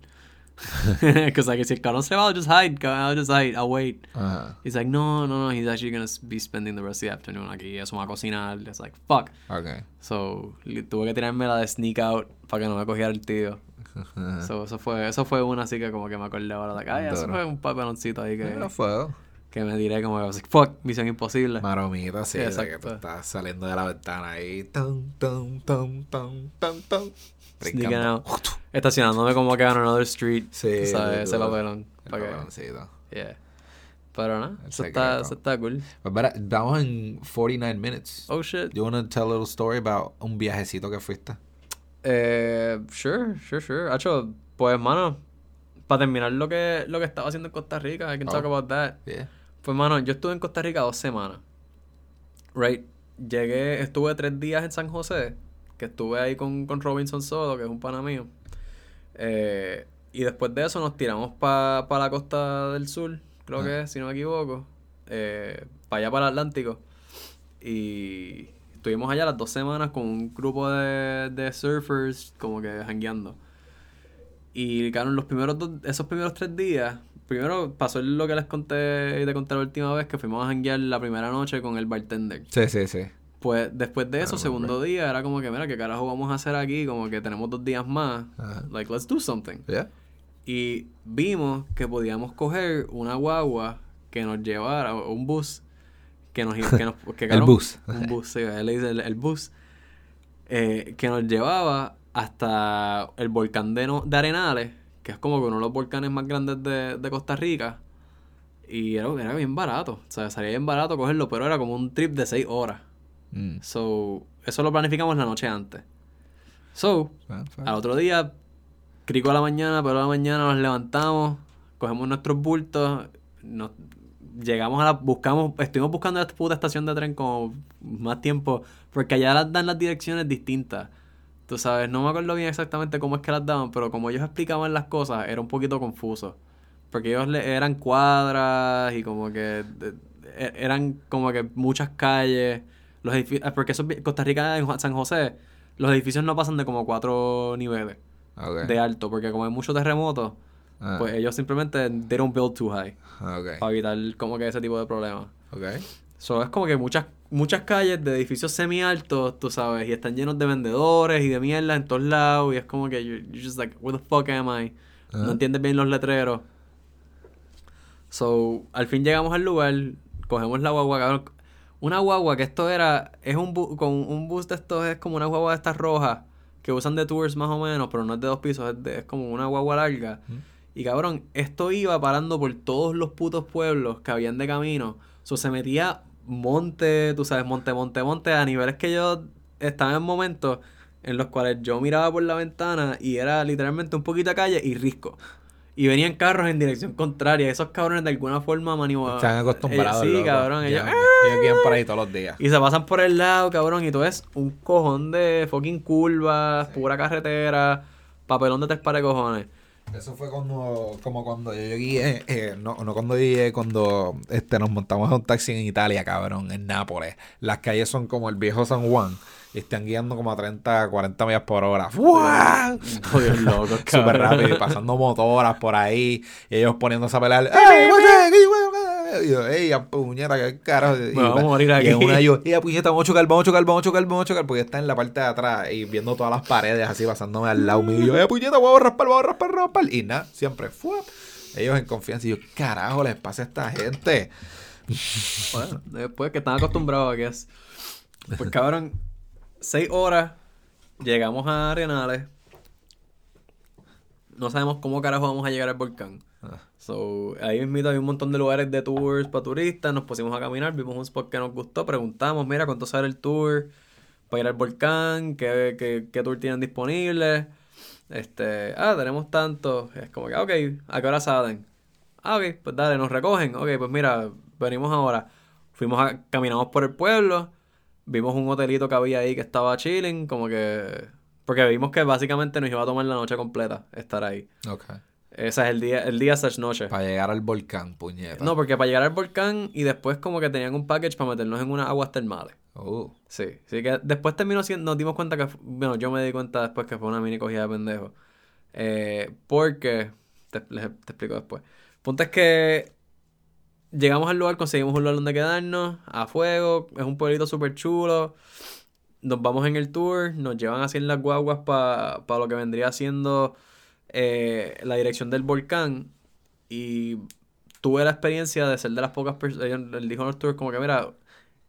Speaker 1: Because like, el cabrón se va, I'll just hide, I'll just hide, I'll wait.
Speaker 2: Ajá.
Speaker 1: He's like, no, no, no, he's actually gonna be spending the rest of the afternoon aquí. Eso me va a cocinar. It's like, fuck.
Speaker 2: Ok.
Speaker 1: So, tuve que tirarme la de sneak out para que no me cogiera el tío. So, eso fue, eso fue una así que como que me acordé ahora de acá. eso fue un papeloncito ahí que,
Speaker 2: Pero fuego.
Speaker 1: que me diré como que, I like, fuck, misión imposible.
Speaker 2: Maromita, sí, de que
Speaker 1: Exacto.
Speaker 2: tú estás saliendo de la ventana ahí. Tum, tum, tum, tum, tum, tum.
Speaker 1: Sneaking
Speaker 2: Brincando.
Speaker 1: out. Estacionándome como que on another street.
Speaker 2: Sí,
Speaker 1: ¿Sabes? Ese papelón.
Speaker 2: El
Speaker 1: pa' que-
Speaker 2: cabroncito.
Speaker 1: Yeah. Pero no, eso está, eso está cool.
Speaker 2: Mira, vamos en 49 minutes.
Speaker 1: Oh shit.
Speaker 2: You wanna tell a little story about un viajecito que fuiste?
Speaker 1: Eh, sure, sure, sure. Hacho, pues, mano, para terminar lo que, lo que estaba haciendo en Costa Rica, I can talk oh. about that. Pues, mano, yo estuve en Costa Rica dos semanas. Right. Llegué, estuve tres días en San José, que estuve ahí con, con Robinson Soto, que es un pana mío. Eh, y después de eso nos tiramos para la costa del sur, creo que si no me equivoco. Eh, para allá, para el Atlántico. Y estuvimos allá las dos semanas con un grupo de, de surfers, como que jangueando. Y claro, los primeros esos primeros tres días, primero pasó lo que les conté y te conté la última vez, que fuimos a janguear la primera noche con el bartender.
Speaker 2: Sí, sí, sí.
Speaker 1: Pues después de eso, segundo día, era como que, mira, ¿qué carajo vamos a hacer aquí? Como que tenemos dos días más. Like, let's do something. Yeah. Y vimos que podíamos coger una guagua que nos llevara, un bus, que nos... Que nos que,
Speaker 2: el bus.
Speaker 1: Un bus, sí, él le dice el, bus, eh, que nos llevaba hasta el volcán de, de, Arenales, que es como uno de los volcanes más grandes de, de Costa Rica. Y era, era, bien barato, o sea, salía bien barato cogerlo, pero era como un trip de seis horas. Mm. So, eso lo planificamos la noche antes. So, al otro día, crico a la mañana, pero a la mañana nos levantamos, cogemos nuestros bultos, nos llegamos a la, buscamos, estuvimos buscando esta puta estación de tren como más tiempo, porque allá las dan las direcciones distintas. Tú sabes, no me acuerdo bien exactamente cómo es que las daban, pero como ellos explicaban las cosas, era un poquito confuso. Porque ellos le, eran cuadras y como que e, eran como que muchas calles. Los edificios, porque eso Costa Rica en San José, los edificios no pasan de como cuatro niveles de alto, porque como hay muchos terremotos, ah. pues ellos simplemente they don't build too high. Para evitar como que ese tipo de problemas. Okay. So, es como que muchas, muchas calles de edificios semi-altos, tú sabes, y están llenos de vendedores y de mierda en todos lados, y es como que you're, just like, where the fuck am I? No entiendes bien los letreros. So, al fin llegamos al lugar, cogemos la guagua, Una guagua que esto era, es un con un bus de estos, es como una guagua de estas rojas, que usan de tours más o menos, pero no es de dos pisos, es, es como una guagua larga. Y cabrón, esto iba parando por todos los putos pueblos que habían de camino. So, se metía monte, tú sabes, monte, monte, monte, a niveles que yo estaba en momentos en los cuales yo miraba por la ventana y era literalmente un poquito de calle y risco. Y venían carros en dirección contraria. Esos cabrones de alguna forma maniobran.
Speaker 2: Están acostumbrados.
Speaker 1: sí, cabrón. Ellos,
Speaker 2: ellos por ahí todos los días.
Speaker 1: Y se pasan por el lado, cabrón. Y tú ves un cojón de fucking curvas, pura carretera, papelón de tres pares de cojones.
Speaker 2: Eso fue cuando, como cuando yo llegué, eh, no, no cuando llegué, cuando este, nos montamos en un taxi en Italia, cabrón, en Nápoles. Las calles son como el viejo San Juan están guiando como a 30, 40 millas por hora. Joder, loco, Súper rápido, pasando motoras por ahí, y ellos poniéndose a pelear. ¡Ey, y yo, ey, puñeta, qué carajo. y, vamos a morir aquí. Y una yo, ey, puñeta, vamos a chocar, vamos a chocar, vamos a chocar, vamos a chocar, porque está en la parte de atrás y viendo todas las paredes así pasándome al lado mío. Y yo, ey, puñeta, vamos a raspar, vamos a raspar, raspar. Y nada, siempre fue. Ellos en confianza. Y yo, carajo les pasa a esta gente?
Speaker 1: bueno, después que están acostumbrados a que es. Pues cabrón, seis horas, llegamos a Arenales. No sabemos cómo carajo vamos a llegar al volcán. Ah. So, ahí mismo hay un montón de lugares de tours para turistas. Nos pusimos a caminar, vimos un spot que nos gustó, preguntamos, mira, ¿cuánto sale el tour para ir al volcán? ¿Qué, qué, tour tienen disponible? Este, ah, tenemos tanto. Es como que, ok, ¿a qué hora salen? Ah, ok, pues dale, nos recogen. Ok, pues mira, venimos ahora. Fuimos a, caminamos por el pueblo vimos un hotelito que había ahí que estaba chilling, como que... Porque vimos que básicamente nos iba a tomar la noche completa estar ahí. Ok. Ese es el día, el día slash noche.
Speaker 2: Para llegar al volcán, puñeta.
Speaker 1: No, porque para llegar al volcán y después como que tenían un package para meternos en unas aguas termales. Oh. Sí, sí que después terminó siendo, nos dimos cuenta que, bueno, yo me di cuenta después que fue una mini cogida de pendejo. Eh, porque, te, te explico después. Punto es que Llegamos al lugar, conseguimos un lugar donde quedarnos, a fuego, es un pueblito súper chulo. Nos vamos en el tour, nos llevan así en las guaguas para lo que vendría siendo eh, la dirección del volcán. Y tuve la experiencia de ser de las pocas personas. Él dijo en el tour como que, mira,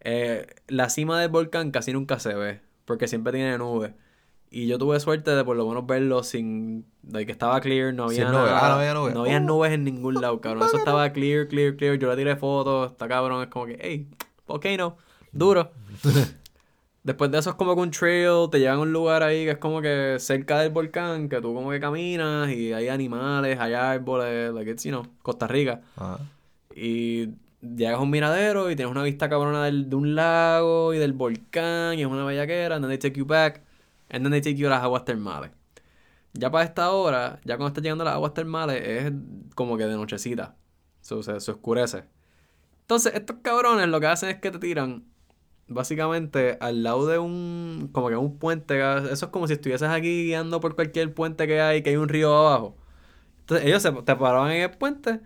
Speaker 1: eh, la cima del volcán casi nunca se ve, porque siempre tiene nubes. Y yo tuve suerte de por lo menos verlo sin. de que estaba clear, no había nada. Ah, no había nubes. No había oh. nubes en ningún lado, cabrón. Eso estaba clear, clear, clear. Yo le tiré fotos, está cabrón. Es como que, hey, no, duro. Después de eso es como que un trail, te llevan a un lugar ahí que es como que cerca del volcán, que tú como que caminas y hay animales, hay árboles, like it's, you know, Costa Rica. Y llegas a un miradero y tienes una vista cabrona del, de un lago y del volcán y es una bellaquera, and then they take you back, and then they take a las aguas termales. Ya para esta hora, ya cuando estás llegando a las aguas termales, es como que de nochecita. So, se, se oscurece. Entonces, estos cabrones lo que hacen es que te tiran básicamente al lado de un como que un puente eso es como si estuvieses aquí guiando por cualquier puente que hay que hay un río abajo entonces ellos se, te paraban en el puente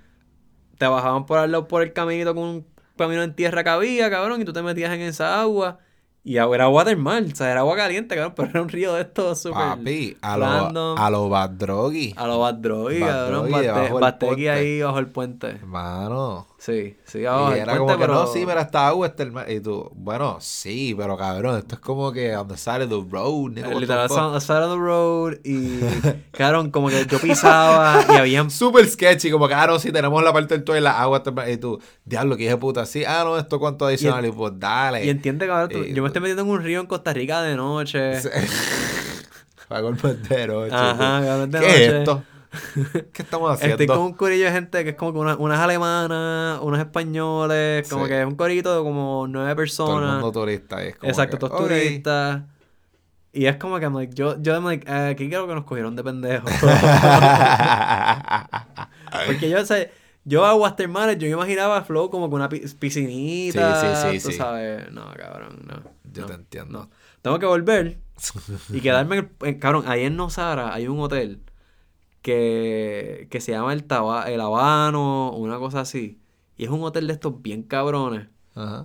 Speaker 1: te bajaban por al lado por el caminito con un camino en tierra que había cabrón y tú te metías en esa agua y era agua del mar, o sea, era agua caliente, cabrón, pero era un río de estos súper
Speaker 2: Papi, a lo, a lo Bad Droggy.
Speaker 1: A lo Bad Droggy, cabrón, Bate, ahí bajo el puente.
Speaker 2: Mano.
Speaker 1: Sí, sí,
Speaker 2: y era como que no, sí, mira, está agua, está el mar. Y tú, bueno, sí, pero cabrón, esto es como que on the side of the road.
Speaker 1: Literal, on the side of the road. Y, cabrón, como que yo pisaba y había...
Speaker 2: Súper sketchy, como que, ah, no, sí, tenemos la parte del toile, la agua, y tú, diablo, que de puta, sí, ah, no, esto cuánto adicional, y, pues dale.
Speaker 1: Y entiende, cabrón, yo me estoy metiendo en un río en Costa Rica de noche.
Speaker 2: Golpes de noche.
Speaker 1: Ajá, de
Speaker 2: noche. ¿Qué es esto? ¿Qué estamos haciendo?
Speaker 1: Estoy con un corillo de gente que es como que unas alemanas, unos españoles, como que es un corito de como nueve personas. Todo el
Speaker 2: mundo turista. Es como
Speaker 1: Exacto, todos turistas. Y es como que like, yo, yo like, eh, aquí creo que nos cogieron de pendejos. Porque yo sé, yo a Watermanes, yo imaginaba Flow como con una piscinita. Sí, sí, sí. Tú sabes, no, cabrón, no.
Speaker 2: Yo te entiendo.
Speaker 1: Tengo que volver y quedarme en, cabrón, ahí en Nosara hay un hotel que, que se llama el, Taba, el Habano, una cosa así. Y es un hotel de estos bien cabrones.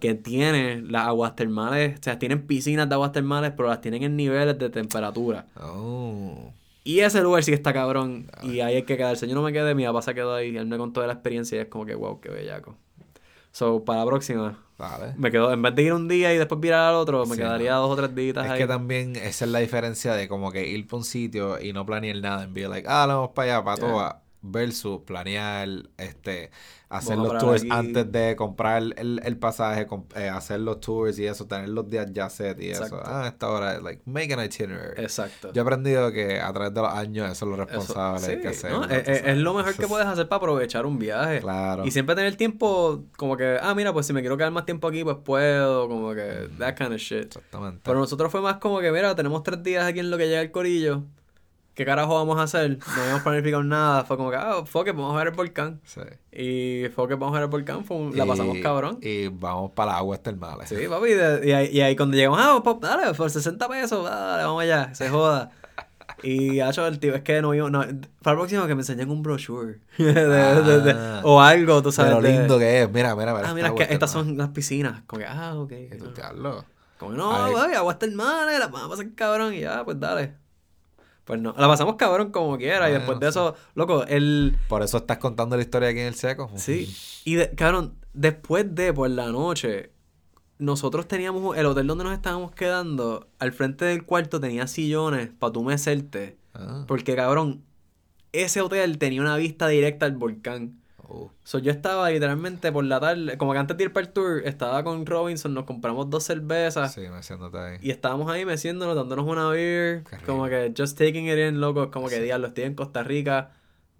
Speaker 1: Que tiene las aguas termales, o sea, tienen piscinas de aguas termales, pero las tienen en niveles de temperatura.
Speaker 2: Oh.
Speaker 1: Y ese lugar sí está cabrón. Y ahí hay que quedarse. Yo no me quedé, mi papá se quedó ahí. Él me contó de la experiencia y es como que, wow, qué bellaco. So, para la próxima.
Speaker 2: Vale.
Speaker 1: Me quedo, en vez de ir un día y después virar al otro, me quedaría dos o tres días
Speaker 2: es
Speaker 1: ahí.
Speaker 2: que también esa es la diferencia de como que ir para un sitio y no planear nada. En be like, ah, vamos para allá, para todo. Versus planear, este, hacer los tours antes de comprar el, el pasaje, eh, hacer los tours y eso, tener los días ya set y eso. Ah, esta hora, like, make an itinerary.
Speaker 1: Exacto.
Speaker 2: Yo he aprendido que a través de los años eso es lo responsable que hacer.
Speaker 1: es, lo mejor que puedes hacer para aprovechar un viaje.
Speaker 2: Claro.
Speaker 1: Y siempre tener tiempo, como que, ah, mira, pues si me quiero quedar más tiempo aquí, pues puedo, como que, that kind of shit.
Speaker 2: Exactamente.
Speaker 1: Pero nosotros fue más como que, mira, tenemos tres días aquí en lo que llega el corillo. ¿Qué carajo vamos a hacer? No habíamos planificado nada. Fue como que, ah, fuck vamos a ver el volcán.
Speaker 2: Sí.
Speaker 1: Y fue vamos a ver el volcán. Fue la pasamos cabrón.
Speaker 2: Y vamos para las aguas termales.
Speaker 1: Sí, papi. y, ahí, y, ahí, cuando llegamos, ah, pop, dale, por 60 pesos, dale, vamos allá, se joda. Y hecho el tío, es que no iba, no, para el próximo que me enseñen un brochure. Ah. o algo, tú sabes.
Speaker 2: lo lindo que es, mira, mira,
Speaker 1: mira. Ah, mira, que estas son las piscinas. Como que, ah, ok. Como que no, papi, aguas termales, las vamos a pasar cabrón. Y ya, pues dale. Pues no, la pasamos cabrón como quiera. y después de eso, loco, el.
Speaker 2: Por eso estás contando la historia aquí en el seco.
Speaker 1: Sí. Y de, cabrón, después de por la noche, nosotros teníamos el hotel donde nos estábamos quedando, al frente del cuarto tenía sillones para tú mecerte. Ah. Porque cabrón, ese hotel tenía una vista directa al volcán. Oh. So, yo estaba literalmente por la tarde, como que antes de ir para el tour, estaba con Robinson, nos compramos dos cervezas.
Speaker 2: Sí, meciéndote ahí.
Speaker 1: Y estábamos ahí meciéndonos, dándonos una beer. Como que just taking it in, loco. Como que diablo, estoy en Costa Rica,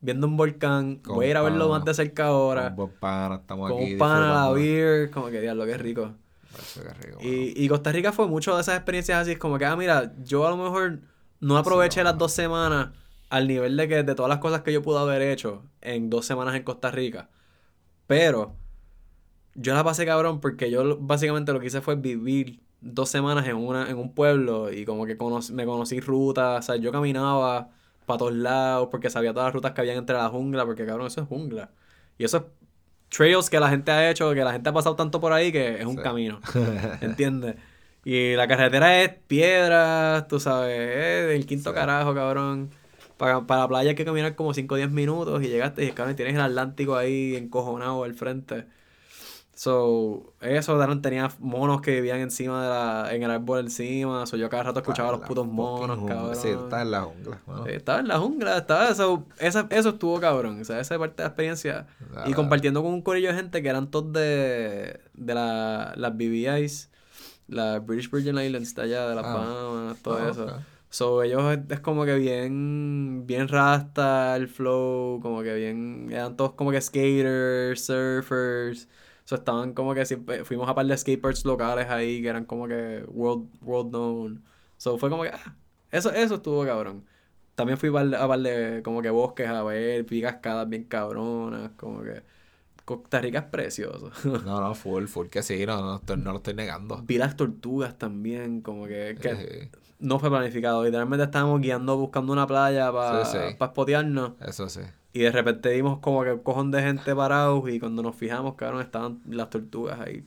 Speaker 1: viendo un volcán. voy a ir a verlo más de cerca ahora.
Speaker 2: Con pana, estamos
Speaker 1: aquí. Con pana, la beer. Como que diablo, qué rico.
Speaker 2: rico
Speaker 1: y, y Costa Rica fue mucho de esas experiencias así. Como que, ah, mira, yo a lo mejor no aproveché las dos semanas al nivel de que de todas las cosas que yo pude haber hecho en dos semanas en Costa Rica. Pero yo la pasé cabrón porque yo básicamente lo que hice fue vivir dos semanas en, una, en un pueblo y como que me conocí rutas, o sea, yo caminaba para todos lados porque sabía todas las rutas que habían entre la jungla, porque cabrón, eso es jungla. Y esos trails que la gente ha hecho, que la gente ha pasado tanto por ahí que es un camino, ¿entiendes? Y la carretera es piedra, tú sabes, es el quinto carajo, cabrón. Para, para la playa hay que caminar como 5 o 10 minutos y llegaste y cabrón, tienes el Atlántico ahí encojonado al frente. So, eso, Daron tenía monos que vivían encima de la, en el árbol encima. So, yo cada rato escuchaba a los putos monos, cabrón.
Speaker 2: Sí, estaba en la jungla.
Speaker 1: estaba en la jungla, estaba eso. Esa, eso estuvo cabrón. O sea, esa parte de la experiencia. Y compartiendo con un corillo de gente que eran todos de, de la, las BBIs La British Virgin Islands está allá, de las ah. todo ah, eso. So, ellos es, como que bien, bien rasta el flow, como que bien, eran todos como que skaters, surfers. So, estaban como que siempre, fuimos a par de skateparks locales ahí que eran como que world, world known. So, fue como que, ah, eso, eso estuvo cabrón. También fui a par de como que bosques a ver, vi cascadas bien cabronas, como que... Costa Rica es precioso.
Speaker 2: no, no, full, full que sí, no, no, no lo estoy negando.
Speaker 1: Vi las tortugas también, como que, que no fue planificado. Literalmente estábamos guiando buscando una playa para sí, spotearnos.
Speaker 2: Eso sí.
Speaker 1: Y de repente vimos como que un cojón de gente parados y cuando nos fijamos, cabrón, estaban las tortugas ahí.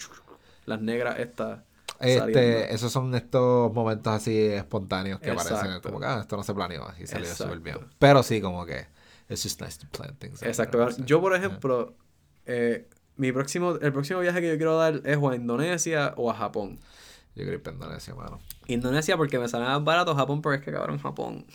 Speaker 1: Las negras estas.
Speaker 2: Este, esos son estos momentos así espontáneos que aparecen como que ah, esto no se planeó y salió súper bien. Pero sí, como que it's just nice to plan things.
Speaker 1: Exacto. Yo, por ejemplo, eh, mi próximo, el próximo viaje que yo quiero dar es o a Indonesia o a Japón.
Speaker 2: Yo quiero ir para Indonesia, mano.
Speaker 1: Indonesia porque me sale más barato, Japón porque es que cabrón, Japón.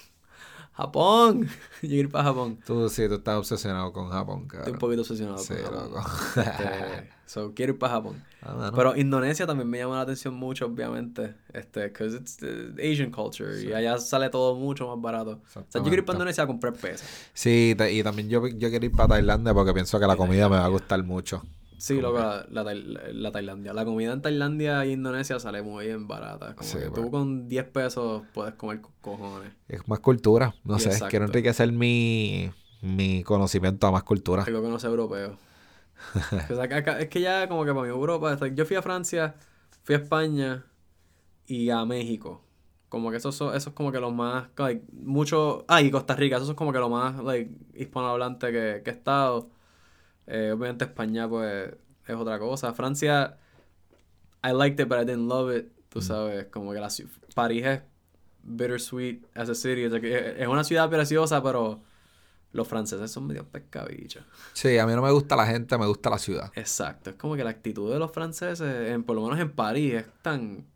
Speaker 1: Japón. yo quiero ir para Japón.
Speaker 2: Tú sí, tú estás obsesionado con Japón,
Speaker 1: cabrón. Estoy un poquito obsesionado con Japón. Este, so, quiero ir para Japón. Ah, Pero Indonesia también me llama la atención mucho, obviamente. Este, because it's Asian culture. Y allá sale todo mucho más barato. O sea, yo quiero ir para Indonesia a comprar pesos.
Speaker 2: Sí, y también yo, yo quiero ir para Tailandia porque pienso que la comida me va a gustar mucho.
Speaker 1: Sí, loco, la, la, Tailandia. La comida en Tailandia e Indonesia sale muy bien barata. Como que tú con 10 pesos puedes comer cojones.
Speaker 2: Es más cultura. No sé, quiero enriquecer mi, mi conocimiento a más cultura.
Speaker 1: Tengo que conocer europeo. es que ya como que para mi Europa, yo fui a Francia, fui a España y a México. Como que son, eso es como que lo más, like, mucho, ah, y Costa Rica, eso es como que lo más, like, hispanohablante que, que he estado. Eh, obviamente España, pues, es otra cosa. Francia, I liked it, but I didn't love it. Tú mm. sabes, como que la París es bittersweet as a city. es una ciudad preciosa, pero los franceses son medio pescabichos.
Speaker 2: Sí, a mí no me gusta la gente, me gusta la ciudad.
Speaker 1: Exacto, es como que la actitud de los franceses, en, por lo menos en París, es tan.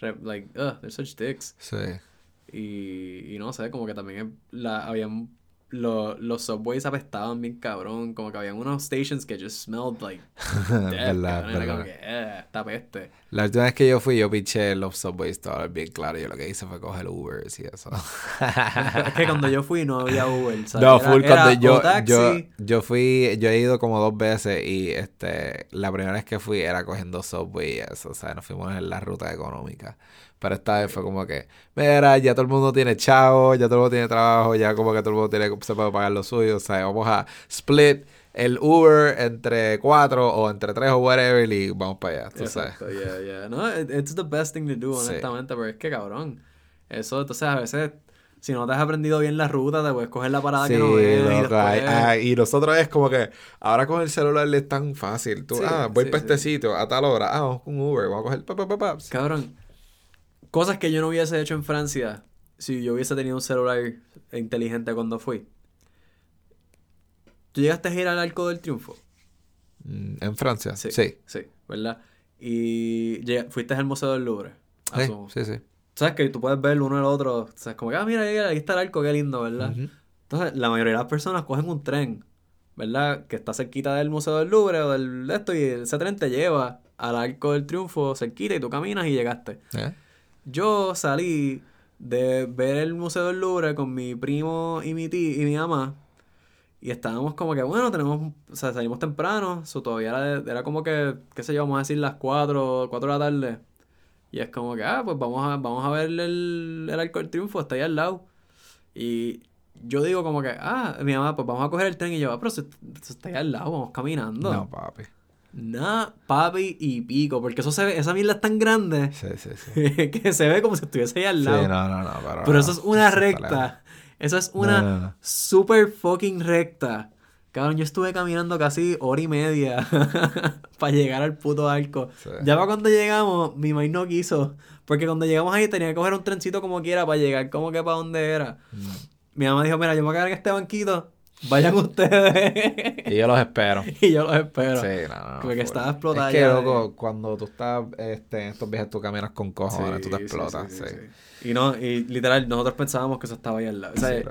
Speaker 1: Like, ugh, they're such dicks.
Speaker 2: Sí.
Speaker 1: Y, y no sé, como que también la, había los, los subways apestaban bien cabrón. Como que habían unos stations que just smelled like. Death, verdad, Era como que, eh, esta peste.
Speaker 2: La última vez que yo fui, yo piché los subways todo bien claro. Yo lo que hice fue coger Uber y eso.
Speaker 1: es que cuando yo fui no había Uber.
Speaker 2: No, full cuando yo, yo, yo fui, yo he ido como dos veces y este, la primera vez que fui era cogiendo subway y eso. O sea, nos fuimos en la ruta económica. Pero esta vez fue como que, mira, ya todo el mundo tiene chavo, ya todo el mundo tiene trabajo, ya como que todo el mundo tiene, se puede pagar lo suyo. O sea, vamos a split el Uber entre cuatro o entre tres o whatever y vamos para allá, tú
Speaker 1: Exacto, sabes. yeah, yeah. No, it's the best thing to do, honestamente, pero es que cabrón. Eso, entonces a veces si no te has aprendido bien la ruta, te puedes coger la parada que no ves. y,
Speaker 2: ah, y nosotros es como que ahora con el celular es tan fácil. Tú, ah, voy para este sitio a tal hora. Ah, vamos con Uber, vamos a coger. Pa, pa, pa,
Speaker 1: Cabrón, Cosas que yo no hubiese hecho en Francia si yo hubiese tenido un celular inteligente cuando fui. ¿Tú llegaste a ir al Arco del Triunfo?
Speaker 2: Mm, ¿En Francia?
Speaker 1: Sí. Sí, ¿verdad? Y fuiste al Museo del Louvre.
Speaker 2: Sí, sí, sí.
Speaker 1: ¿Sabes que tú puedes ver uno al otro? O sea, como que, ah, mira, ahí está el arco, qué lindo, ¿verdad? Entonces, la mayoría de las personas cogen un tren, ¿verdad? Que está cerquita del Museo del Louvre o del de esto y ese tren te lleva al Arco del Triunfo cerquita y tú caminas y llegaste. ¿Eh? Yo salí de ver el Museo del Louvre con mi primo y mi tía y mi mamá. Y estábamos como que, bueno, tenemos, o sea, salimos temprano, so todavía era, era como que, qué sé yo, vamos a decir las 4, 4 de la tarde. Y es como que, ah, pues vamos a, vamos a ver el, el Arco del Triunfo, está ahí al lado. Y yo digo como que, ah, mi mamá, pues vamos a coger el tren y yo, ah, pero está ahí al lado, vamos caminando.
Speaker 2: No, papi.
Speaker 1: Nah, papi y pico, porque eso se ve, esa mierda es tan grande
Speaker 2: sí, sí, sí.
Speaker 1: que se ve como si estuviese ahí al lado.
Speaker 2: Sí, no, no, no,
Speaker 1: pero, eso es una recta. Eso es una super fucking recta. Cabrón, yo estuve caminando casi hora y media para llegar al puto arco. Ya para cuando llegamos, mi maíz no quiso. Porque cuando llegamos ahí tenía que coger un trencito como quiera para llegar como que para donde era. Mm. Mi mamá dijo, mira, yo me voy a quedar en este banquito Vayan ustedes.
Speaker 2: y yo los espero.
Speaker 1: y yo los espero.
Speaker 2: Sí, no, no.
Speaker 1: Porque estaba explotado.
Speaker 2: Es que, loco, cuando tú estás este, en estos viajes, tú caminas con cojones, tú te explotas. Sí,
Speaker 1: Y no, y literal, nosotros pensábamos que eso estaba ahí al lado. O sea,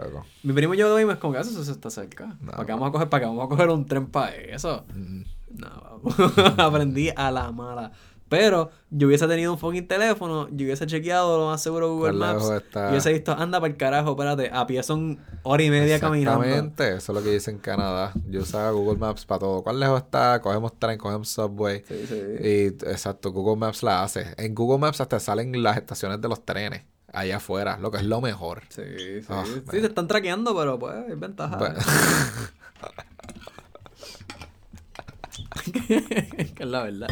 Speaker 1: mi primo y yo vimos como que eso, está cerca. ¿Para qué vamos a coger? ¿Para qué vamos a coger un tren para eso? Mm. No, vamos. Aprendí a la mala. Pero yo hubiese tenido un fucking teléfono, yo hubiese chequeado lo más seguro Google Maps. Y hubiese visto, anda para el carajo, espérate, a pie son hora y media caminando.
Speaker 2: Exactamente, eso es lo que dice en Canadá. Yo usaba Google Maps para todo. ¿Cuál lejos está? Cogemos tren, cogemos subway. Sí, sí. Y exacto, Google Maps la hace. En Google Maps hasta salen las estaciones de los trenes allá afuera, lo que es lo mejor.
Speaker 1: Sí, sí. Ah, sí, te están traqueando, pero pues hay ventaja. que es la verdad.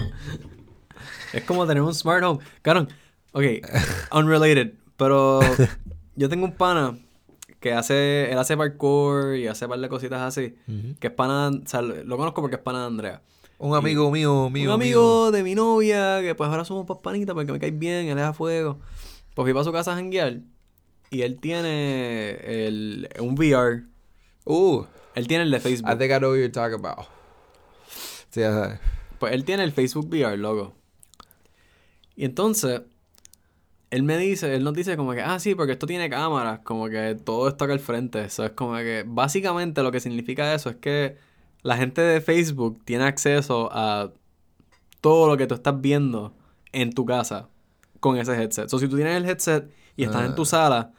Speaker 1: Es como tener un smart home. Cabrón, ok, unrelated, pero yo tengo un pana que hace, él hace parkour y hace un par de cositas así, que es pana, o sea, lo conozco porque es pana de Andrea.
Speaker 2: Un amigo mío, mío,
Speaker 1: Un amigo de mi novia, que pues ahora somos panitas porque me cae bien, él es a fuego. Pues fui para su casa a janguear y él tiene el, un VR. Uh. Él tiene el de Facebook.
Speaker 2: I think I know what you're talking about. Sí,
Speaker 1: Pues él tiene el Facebook VR, loco. Y entonces, él me dice, él nos dice como que, ah, sí, porque esto tiene cámaras, como que todo está acá al frente. Eso es como que, básicamente lo que significa eso es que la gente de Facebook tiene acceso a todo lo que tú estás viendo en tu casa con ese headset. O si tú tienes el headset y estás en tu ah. sala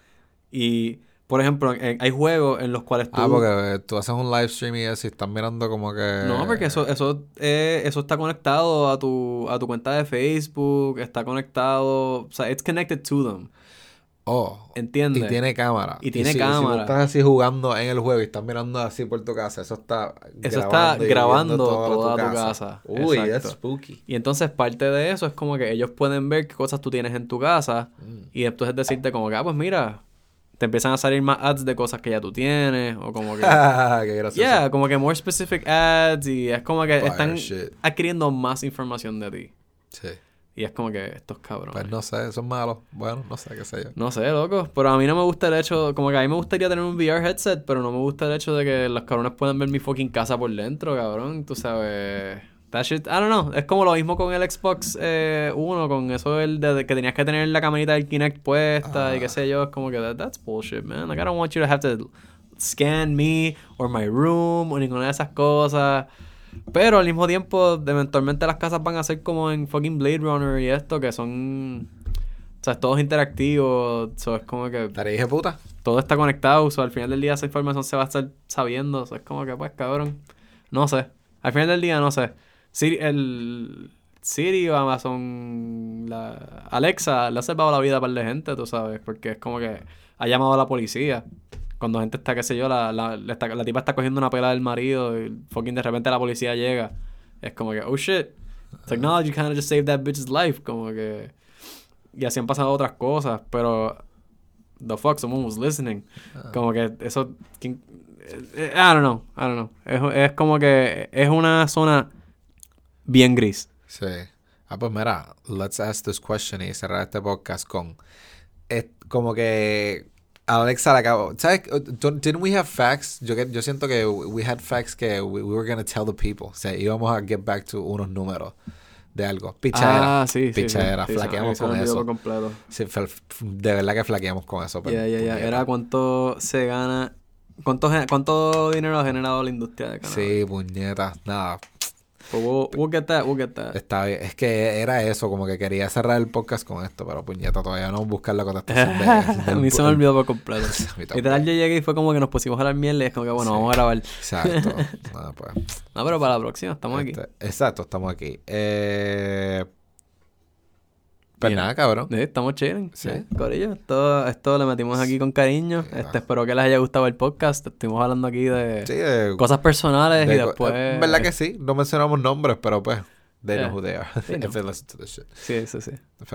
Speaker 1: y por ejemplo, hay juegos en los cuales
Speaker 2: tú... Ah, porque eh, tú haces un live stream y así estás mirando como que...
Speaker 1: No, porque eso, eso, eh, eso está conectado a tu, a tu cuenta de Facebook, está conectado... O sea, it's connected to them.
Speaker 2: Oh. ¿Entiendes? Y tiene cámara.
Speaker 1: Y tiene cámara. Si tú
Speaker 2: estás así jugando en el juego y estás mirando así por tu casa, eso está
Speaker 1: Eso está grabando toda, tu, casa.
Speaker 2: Uy, that's spooky.
Speaker 1: Y entonces parte de eso es como que ellos pueden ver qué cosas tú tienes en tu casa mm. y entonces decirte como que, ah, pues mira, te empiezan a salir más ads de cosas que ya tú tienes o como que
Speaker 2: qué gracioso.
Speaker 1: yeah como que more specific ads y es como que están adquiriendo más información de ti. Sí. Y es como que estos cabrones.
Speaker 2: Pues no sé son malos. Bueno no sé qué sé yo.
Speaker 1: No sé loco pero a mí no me gusta el hecho como que a mí me gustaría tener un VR headset pero no me gusta el hecho de que los cabrones puedan ver mi fucking casa por dentro cabrón tú sabes That shit, I don't know. Es como lo mismo con el Xbox eh, One, con eso el de, que tenías que tener la camarita del Kinect puesta y qué sé yo. Es como que that's bullshit, man. Like, I don't want you to have to scan me or my room o ninguna de esas cosas. Pero al mismo tiempo, eventualmente las casas van a ser como en fucking Blade Runner y esto, que son. O sea, todos interactivos. So, es como que.
Speaker 2: Te dije puta.
Speaker 1: Todo está conectado. So, al final del día esa información se va a estar sabiendo. So, es como que, pues, cabrón. No sé. Al final del día, no sé. Siri, el Siri o Amazon, la Alexa le ha salvado la vida a par de gente, tú sabes, porque es como que ha llamado a la policía. Cuando gente está, qué sé yo, la, la, la, tipa está cogiendo una pela del marido y fucking de repente la policía llega. Es como que, oh shit, technology kind of just saved that bitch's life. Como que. Y así han pasado otras cosas, pero. The fuck, someone was listening. Ah. Como que eso. I don't know, I don't know. Es, es como que es una zona bien gris.
Speaker 2: Sí. Ah, pues mira, let's ask this question y cerrar este podcast con. Es como que. Alexa la acabo. ¿Sabes? Didn't we have facts? Yo, yo siento que we had facts que we, were going to tell the people. O sea, íbamos a get back to unos números de algo. Pichadera.
Speaker 1: Ah, sí,
Speaker 2: Pichadera.
Speaker 1: Sí,
Speaker 2: flaqueamos con eso. Sí, de verdad que flaqueamos con eso.
Speaker 1: Ya, ya, ya. Era cuánto se gana. ¿Cuánto, ¿Cuánto dinero ha generado la industria de Canadá?
Speaker 2: Sí, puñeta. Nada.
Speaker 1: Pues we'll, we'll, get that, we'll get that.
Speaker 2: Está bien. Es que era eso, como que quería cerrar el podcast con esto, pero puñeta, todavía no buscar la contestación
Speaker 1: de, A mí se me olvidó por completo. Literal, yo llegué y fue como que nos pusimos a hablar mierda y es como que, bueno, vamos a grabar.
Speaker 2: Exacto. no, pues.
Speaker 1: no, pero para la próxima, estamos aquí.
Speaker 2: Este, exacto, estamos aquí. Eh pues nada, cabrón.
Speaker 1: Sí, estamos chilling. Sí. Corillo, esto, esto lo metimos aquí con cariño. este, espero que les haya gustado el podcast. Estuvimos hablando aquí de, cosas personales y después.
Speaker 2: En verdad que sí, no mencionamos nombres, pero pues. They know who they are. If they
Speaker 1: listen to this shit. Sí, sí, sí.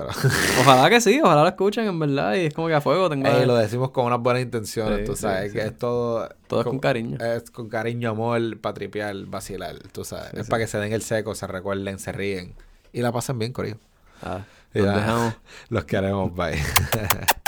Speaker 1: ojalá que sí, ojalá lo escuchen, en verdad. Y es como que a fuego tengo.
Speaker 2: Y lo decimos con unas buenas intenciones, tú sabes. que es todo.
Speaker 1: Todo es con cariño.
Speaker 2: Es con cariño, amor, para tripear, vacilar, tú sabes. es para que se den el seco, se recuerden, se ríen. Y la pasen bien, Corillo.
Speaker 1: Ah. Dejamos.
Speaker 2: Los queremos, bye.